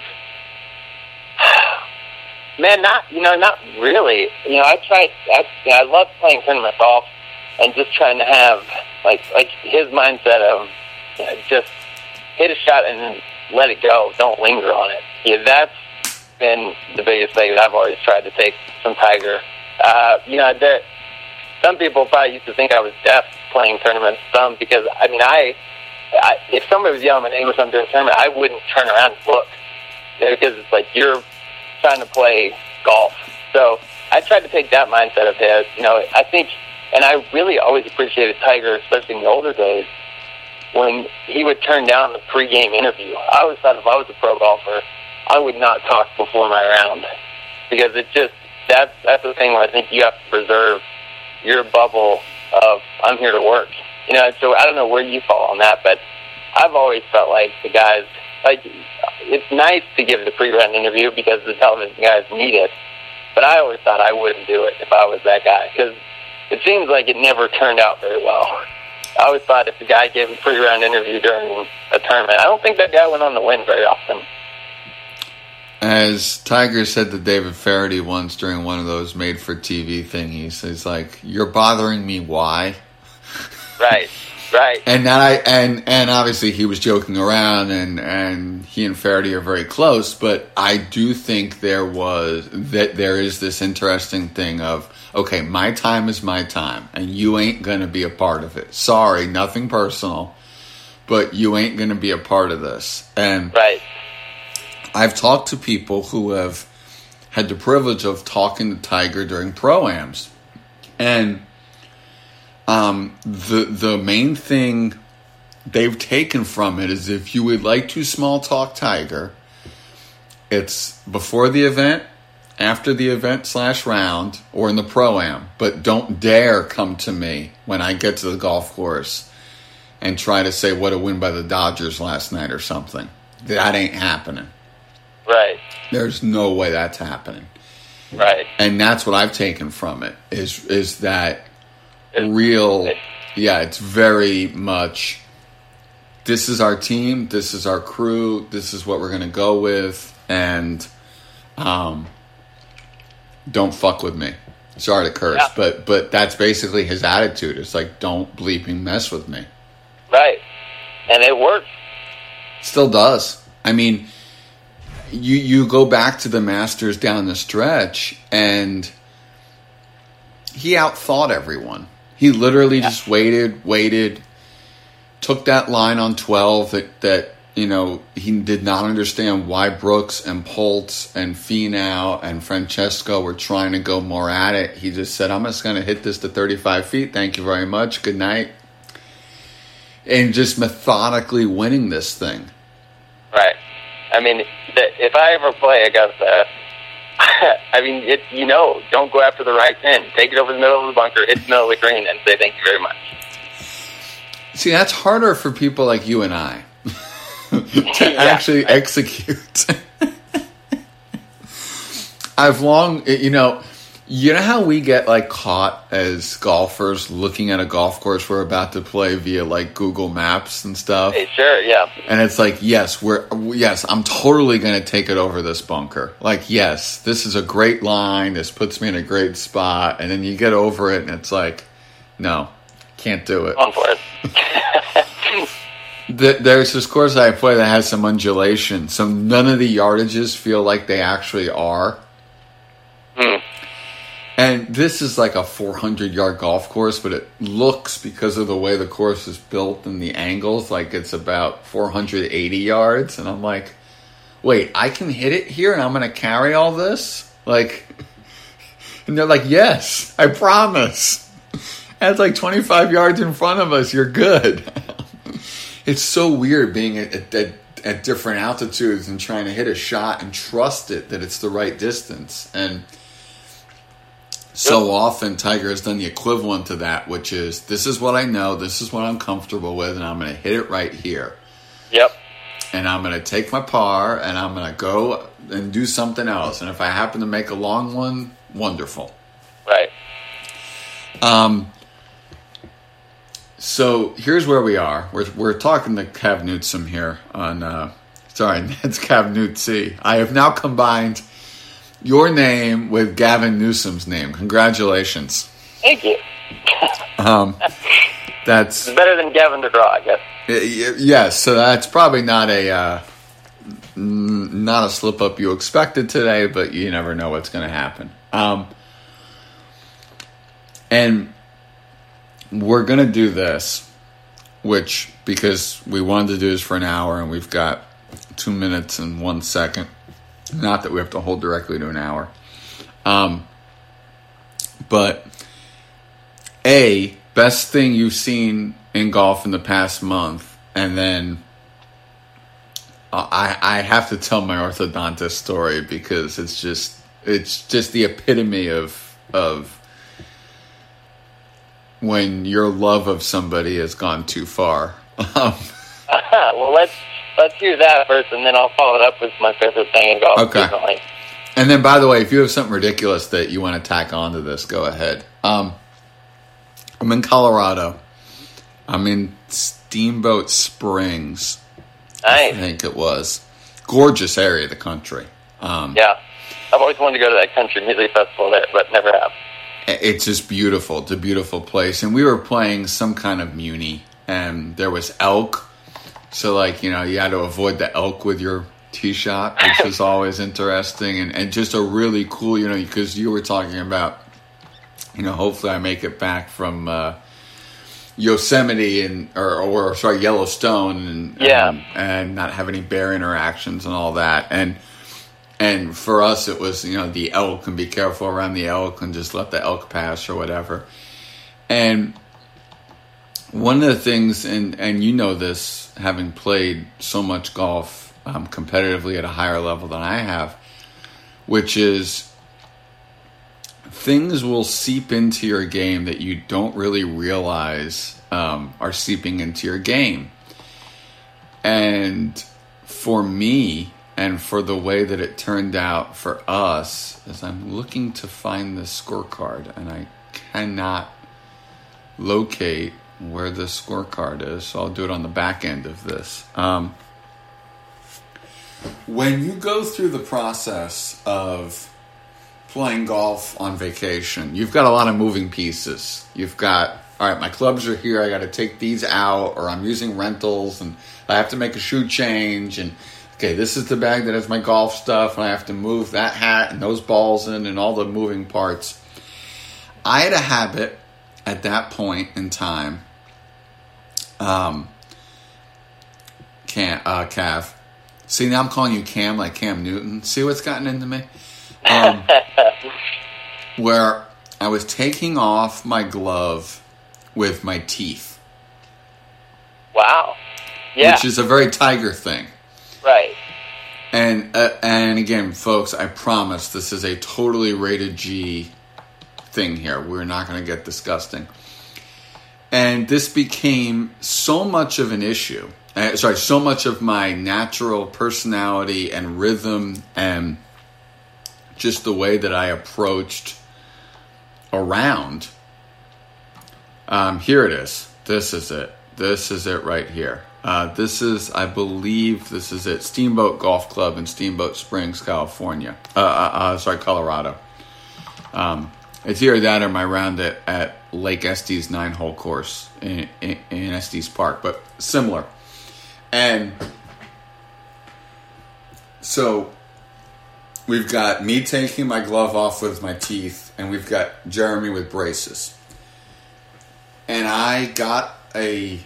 *sighs* man, not you know, not really. You know, I tried. I, I love playing tournament golf and just trying to have like like his mindset of you know, just hit a shot and then let it go. Don't linger on it. Yeah, that's been the biggest thing that I've always tried to take from Tiger. Uh, you know, there, some people probably used to think I was deaf playing tournaments. Some because I mean, I, I if somebody was yelling my name or something during a tournament, I wouldn't turn around and look because it's like you're trying to play golf. So I tried to take that mindset of his. You know, I think, and I really always appreciated Tiger, especially in the older days when he would turn down the pregame interview. I always thought if I was a pro golfer, I would not talk before my round because it just that's that's the thing where I think you have to preserve your bubble of I'm here to work. You know, so I don't know where you fall on that, but I've always felt like the guys like it's nice to give the pre-round interview because the television guys need it, but I always thought I wouldn't do it if I was that guy because it seems like it never turned out very well. I always thought if the guy gave a pre-round interview during a tournament, I don't think that guy went on to win very often. As Tiger said to David Feherty once during one of those made-for-TV thingies, he's like, "You're bothering me. Why?" Right, right. and that I and and obviously he was joking around and and he and Faraday are very close, but I do think there was that there is this interesting thing of okay, my time is my time and you ain't going to be a part of it. Sorry, nothing personal, but you ain't going to be a part of this. And Right. I've talked to people who have had the privilege of talking to Tiger during proams, and um, the the main thing they've taken from it is if you would like to small talk Tiger, it's before the event, after the event slash round, or in the pro am. But don't dare come to me when I get to the golf course and try to say what a win by the Dodgers last night or something. That ain't happening. Right. There's no way that's happening. Right. And that's what I've taken from it is is that real yeah, it's very much this is our team, this is our crew, this is what we're gonna go with, and um don't fuck with me. Sorry to curse, Yeah. but but that's basically his attitude. It's like don't bleeping mess with me. Right. And it worked. Still does. I mean, you you go back to the Masters down the stretch, and he outthought everyone. He literally just waited, waited, took that line on twelve that that you know he did not understand why Brooks and Poults and Finau and Francesco were trying to go more at it. He just said, "I'm just going to hit this to 35 feet. Thank you very much. Good night." And just methodically winning this thing. Right. I mean, th- if I ever play against that, *laughs* I mean, it, you know, don't go after the right pin. Take it over the middle of the bunker, hit the middle of the green, and say thank you very much. See, that's harder for people like you and I *laughs* to *laughs* actually execute. I've long, you know, you know how we get like caught as golfers looking at a golf course we're about to play via like Google Maps and stuff. Hey, sure, yeah. And it's like, yes, we're yes, I'm totally going to take it over this bunker. Like, yes, this is a great line. This puts me in a great spot. And then you get over it, and it's like, no, can't do it. On for it. *laughs* There's this course I play that has some undulation, so none of the yardages feel like they actually are. Hmm. And this is like a 400 yard golf course, but it looks because of the way the course is built and the angles like it's about 480 yards. And I'm like, wait, I can hit it here and I'm going to carry all this? Like, *laughs* and they're like, yes, I promise. *laughs* And it's like 25 yards in front of us. You're good. *laughs* it's so weird being at, at, at different altitudes and trying to hit a shot and trust it that it's the right distance. And so often Tiger has done the equivalent to that, which is this is what I know, this is what I'm comfortable with, and I'm going to hit it right here. Yep. And I'm going to take my par and I'm going to go and do something else. And if I happen to make a long one, wonderful. Right. Um, so here's where we are. We're, we're talking to Cav Newsom here on, uh, sorry, *laughs* it's Cav Newtsy. I have now combined your name with Gavin Newsom's name. Congratulations. Thank you. Um, that's It's better than Gavin DeGraw, I guess. Yes, so that's probably not a uh, n- not a slip up you expected today, but you never know what's going to happen. Um, and we're going to do this, which because we wanted to do this for an hour and we've got two minutes and one second. Not that we have to hold directly to an hour, um, but a best thing you've seen in golf in the past month, and then uh, I I have to tell my orthodontist story because it's just it's just the epitome of of when your love of somebody has gone too far. *laughs* Um, *laughs* well, let's let's do that first, and then I'll follow it up with my favorite thing in golf Okay. recently. And then, by the way, if you have something ridiculous that you want to tack onto this, go ahead. Um, I'm in Colorado. I'm in Steamboat Springs, I think it was. Gorgeous area of the country. Um, Yeah. I've always wanted to go to that country music festival there, but never have. It's just beautiful. It's a beautiful place. And we were playing some kind of muni, and there was elk. So, like, you know, you had to avoid the elk with your tee shot, which was *laughs* always interesting. And, and just a really cool, you know, because you were talking about, you know, hopefully I make it back from uh, Yosemite and, or, or, sorry, Yellowstone and, Yeah. and, and not have any bear interactions and all that. And, and for us, it was, you know, the elk and be careful around the elk and just let the elk pass or whatever. And one of the things, and, and you know this, having played so much golf um, competitively at a higher level than I have, which is things will seep into your game that you don't really realize um, are seeping into your game. And for me, and for the way that it turned out for us, as I'm looking to find the scorecard, and I cannot locate where the scorecard is. So I'll do it on the back end of this. Um, when you go through the process of playing golf on vacation, you've got a lot of moving pieces. You've got, all right, my clubs are here, I got to take these out, or I'm using rentals and I have to make a shoe change. And okay, this is the bag that has my golf stuff, and I have to move that hat and those balls in and all the moving parts. I had a habit at that point in time. Um, Cam, uh, Cav. See, now I'm calling you Cam like Cam Newton. See what's gotten into me? Um, *laughs* where I was taking off my glove with my teeth, Wow. Yeah. which is a very tiger thing. right. And uh, and again, folks, I promise this is a totally rated G thing here. We're not going to get disgusting. And this became so much of an issue. Uh, sorry, so much of my natural personality and rhythm and just the way that I approached around. Um, here it is. This is it. This is it right here. Uh, this is, I believe, this is it. Steamboat Golf Club in Steamboat Springs, California. Uh, uh, uh, sorry, Colorado. Um, it's either that or my round at, at Lake Estes nine hole course in, in, in Estes Park, but similar. And so we've got me taking my glove off with my teeth, and we've got Jeremy with braces. And I got a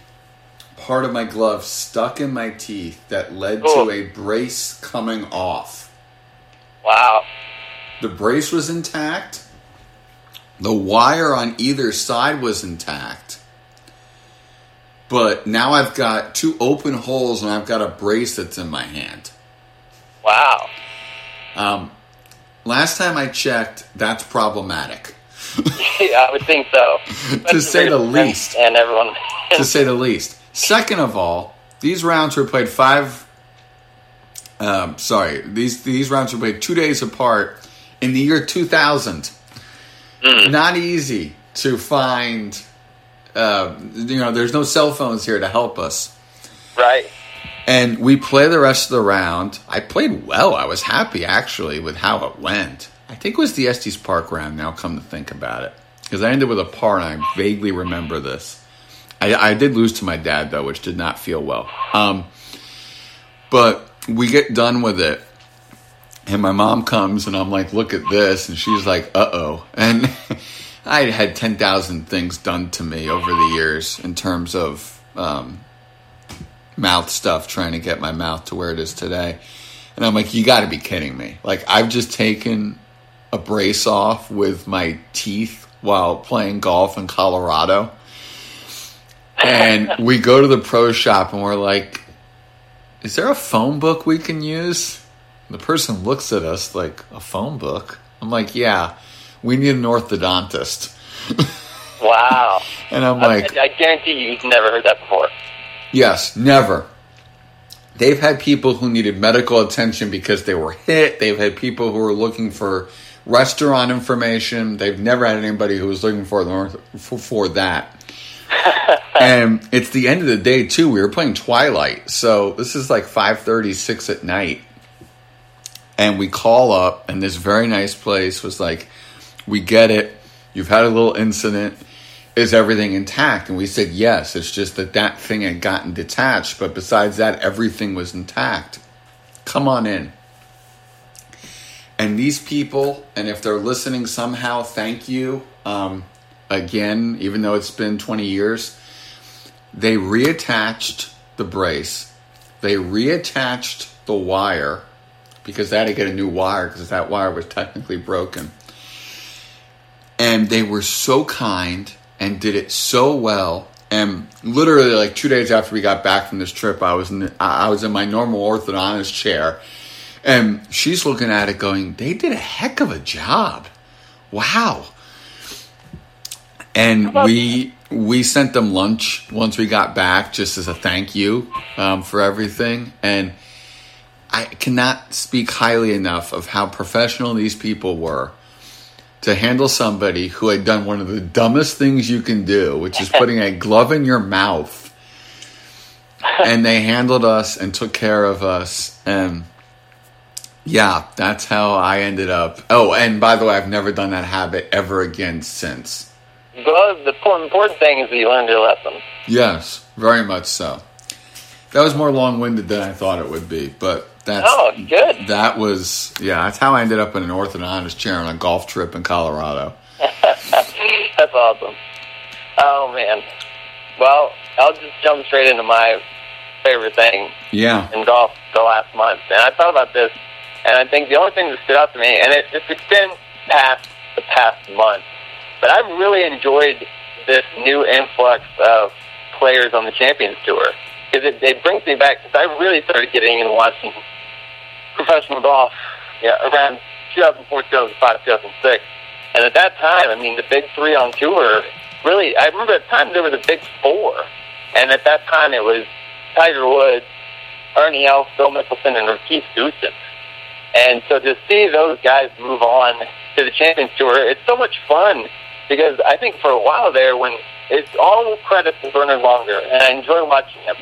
part of my glove stuck in my teeth that led to Oh. a brace coming off. Wow. The brace was intact. The wire on either side was intact. But now I've got two open holes and I've got a brace that's in my hand. Wow. Um, last time I checked, that's problematic, *laughs* yeah, I would think so. *laughs* to say the least. And everyone. *laughs* to say the least. Second of all, these rounds were played five. Um, sorry, these these rounds were played two days apart in the year 2000. Not easy to find. Uh, you know, there's no cell phones here to help us. right. And we play the rest of the round. I played well. I was happy actually with how it went. I think it was the Estes Park round. Now, come to think about it, because I ended with a par, and I vaguely remember this. I, I did lose to my dad though, which did not feel well. Um, but we get done with it, and my mom comes, and I'm like, "Look at this," and she's like, "Uh oh," *laughs* and I had had ten thousand things done to me over the years in terms of um, mouth stuff, trying to get my mouth to where it is today. And I'm like, you got to be kidding me! Like I've just taken a brace off with my teeth while playing golf in Colorado. And *laughs* we go to the pro shop and we're like, is there a phone book we can use? The person looks at us like, a phone book? I'm like, yeah, we need an orthodontist. *laughs* Wow. And I'm I, like, I guarantee you, you've never heard that before. Yes, never. They've had people who needed medical attention because they were hit. They've had people who were looking for restaurant information. They've never had anybody who was looking for them for, for that. *laughs* and it's the end of the day too. We were playing Twilight, so this is like five thirty, six at night, and we call up, and this very nice place was like, "We get it. You've had a little incident is everything intact? And we said, yes, it's just that that thing had gotten detached, but besides that, everything was intact. Come on in. And these people, and if they're listening somehow, thank you. Um, again, even though it's been 20 years, they reattached the brace, they reattached the wire because they had to get a new wire because that wire was technically broken. And they were so kind and did it so well. And literally, like two days after we got back from this trip, I was in the, I was in my normal orthodontist chair, and she's looking at it, going, "They did a heck of a job, wow." And we we sent them lunch once we got back, just as a thank you um, for everything. And I cannot speak highly enough of how professional these people were to handle somebody who had done one of the dumbest things you can do, which is *laughs* putting a glove in your mouth. And they handled us and took care of us. And yeah, that's how I ended up. Oh, and by the way, I've never done that habit ever again since. Well, the important thing is that you learned your lesson. Yes, very much so. That was more long winded than I thought it would be, but that's Oh, good. that was yeah, that's how I ended up in an orthodontist chair on a golf trip in Colorado. *laughs* That's awesome. Oh man. Well, I'll just jump straight into my favorite thing Yeah. in golf the last month. And I thought about this, and I think the only thing that stood out to me, and it, it's extend past the past month, but I've really enjoyed this new influx of players on the Champions Tour. Because it, it brings me back, because I really started getting into watching professional golf yeah, around 2004, 2005, 2006. And at that time, I mean, the big three on tour, really, I remember at the time there were the big four. And at that time it was Tiger Woods, Ernie Els, Phil Mickelson, and Retief Goosen. And so to see those guys move on to the Champions Tour, it's so much fun because I think for a while there, when it's all credit to Bernhard Langer, and I enjoy watching him,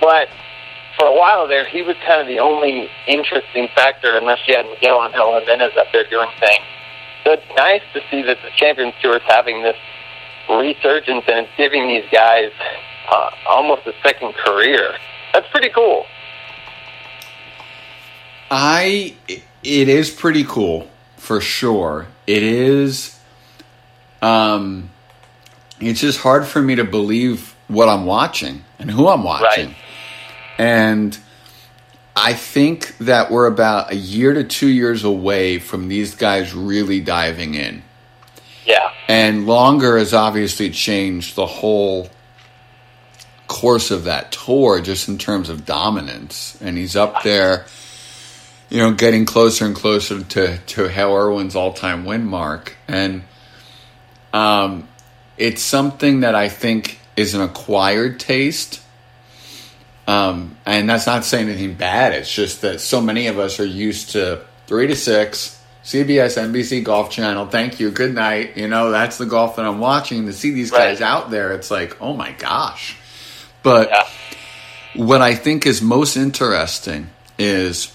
but for a while there, he was kind of the only interesting factor, unless you had Miguel Angel Jimenez up there doing things. So it's nice to see that the Champions Tour is having this resurgence and it's giving these guys uh, almost a second career. That's pretty cool. I it is pretty cool for sure. It is um it's just hard for me to believe what I'm watching and who I'm watching. Right. And I think that we're about a year to two years away from these guys really diving in. Yeah. And Langer has obviously changed the whole course of that tour just in terms of dominance. And he's up there, you know, getting closer and closer to, to Hale Irwin's all time win mark. And um, it's something that I think is an acquired taste. Um, and that's not saying anything bad. It's just that so many of us are used to three to six, CBS, NBC Golf Channel. Thank you. Good night. You know, that's the golf that I'm watching. To see these guys Right. out there, it's like, oh my gosh. But Yeah. what I think is most interesting is,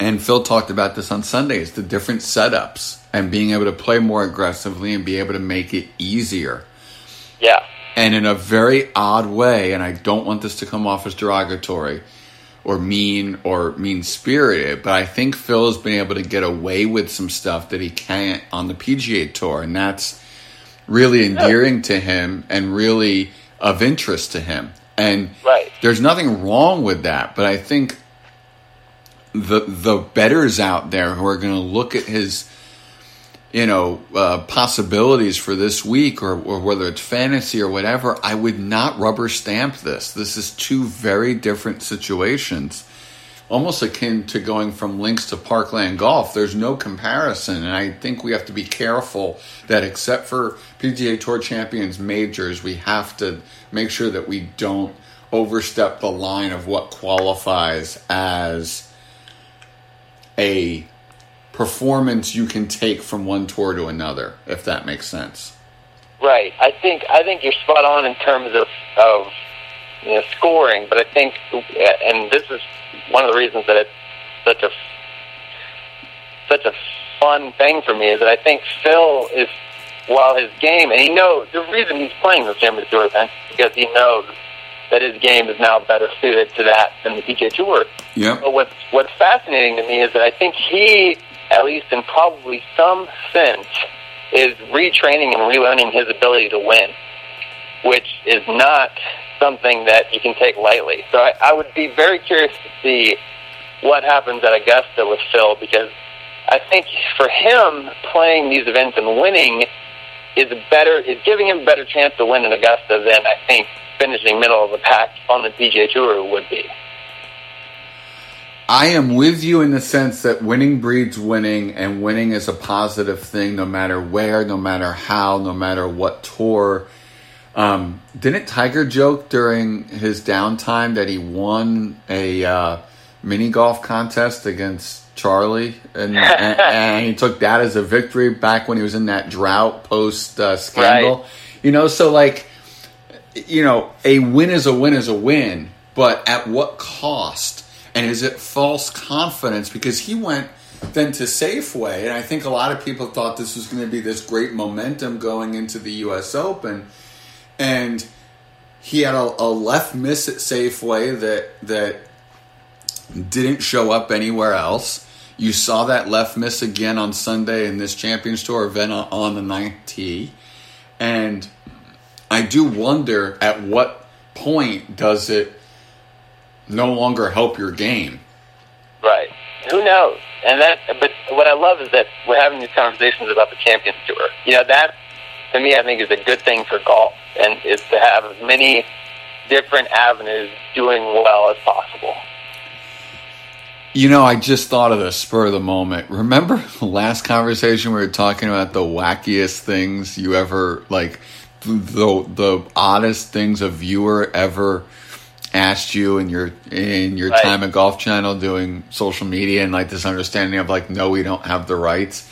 and Phil talked about this on Sunday, is the different setups and being able to play more aggressively and be able to make it easier. Yeah. And in a very odd way, and I don't want this to come off as derogatory or mean or mean spirited, but I think Phil has been able to get away with some stuff that he can't on the PGA Tour, and that's really endearing to him and really of interest to him. And Right. there's nothing wrong with that, but I think the the bettors out there who are going to look at his you know uh, possibilities for this week or, or whether it's fantasy or whatever i would not rubber stamp this. This is two very different situations almost akin to going from links to parkland golf. There's no comparison and i think we have to be careful that except for pga tour champions majors we have to make sure that we don't overstep the line of what qualifies as a performance you can take from one tour to another, if that makes sense. Right. I think I think you're spot on in terms of of you know, scoring, but I think, and this is one of the reasons that it's such a such a fun thing for me is that I think Phil is while his game, and he knows the reason he's playing the Champions Tour event is because he knows that his game is now better suited to that than the PGA Tour. Yeah. But what's what's fascinating to me is that I think he, at least in probably some sense, is retraining and relearning his ability to win, which is not something that you can take lightly. So I, I would be very curious to see what happens at Augusta with Phil because I think for him playing these events and winning is better is giving him a better chance to win in Augusta than I think finishing middle of the pack on the PGA Tour would be. I am with you in the sense that winning breeds winning, and winning is a positive thing no matter where, no matter how, no matter what tour. Um, didn't Tiger joke during his downtime that he won a uh, mini golf contest against Charlie, and, *laughs* and, and he took that as a victory back when he was in that drought post uh, scandal? Right. You know, so like, you know, a win is a win is a win, but at what cost? And is it false confidence? Because he went then to Safeway, and I think a lot of people thought this was going to be this great momentum going into the U.S. Open, and he had a, a left miss at Safeway that that didn't show up anywhere else. You saw that left miss again on Sunday in this Champions Tour event on- the ninth tee, and I do wonder at what point does it no longer help your game. Right. Who knows? And that, but what I love is that we're having these conversations about the Champions Tour. You know, that to me, I think is a good thing for golf, and is to have as many different avenues doing well as possible. You know, I just thought of the spur of the moment. Remember *laughs* the last conversation we were talking about the wackiest things you ever like the the oddest things a viewer ever asked you in your in your Right. time at Golf Channel doing social media and like this understanding of like no we don't have the rights.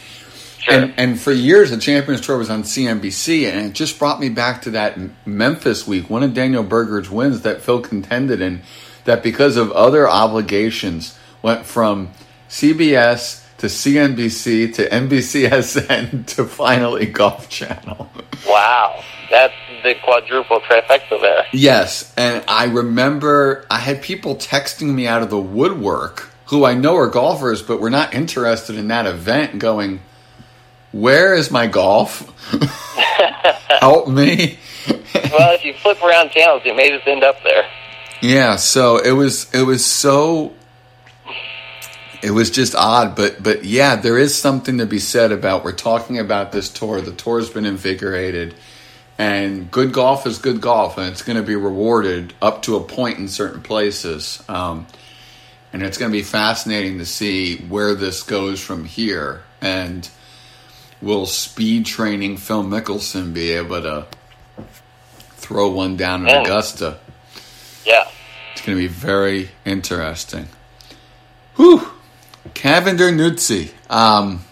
Sure. And and for years the Champions Tour was on CNBC and it just brought me back to that Memphis week, one of Daniel Berger's wins that Phil contended in that because of other obligations went from CBS to CNBC to NBCSN *laughs* to finally Golf Channel. wow, that's the quadruple trifecta there. Yes, and I remember I had people texting me out of the woodwork who I know are golfers, but were not interested in that event. Going, where is my golf? *laughs* Help me! *laughs* well, if you flip around channels, you may just end up there. Yeah, so it was it was so it was just odd, but but yeah, there is something to be said about we're talking about this tour. The tour's been invigorated, and good golf is good golf, and it's going to be rewarded up to a point in certain places. Um, and it's going to be fascinating to see where this goes from here. And will speed training Phil Mickelson be able to throw one down in Augusta? Yeah, it's going to be very interesting. Whew. Cavinder Nuzzi, um,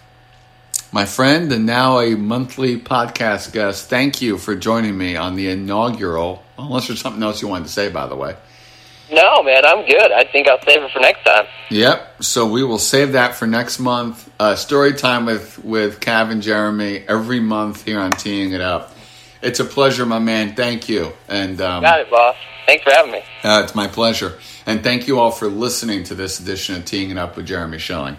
my friend and now a monthly podcast guest, thank you for joining me on the inaugural, unless there's something else you wanted to say, by the way. No, man, I'm good. I think I'll save it for next time. Yep. So we will save that for next month. Uh, story time with with Cav and Jeremy every month here on Teeing It Up. It's a pleasure, my man. Thank you. And um, got it, boss. Thanks for having me. Uh, it's my pleasure. And thank you all for listening to this edition of Teeing It Up with Jeremy Schilling.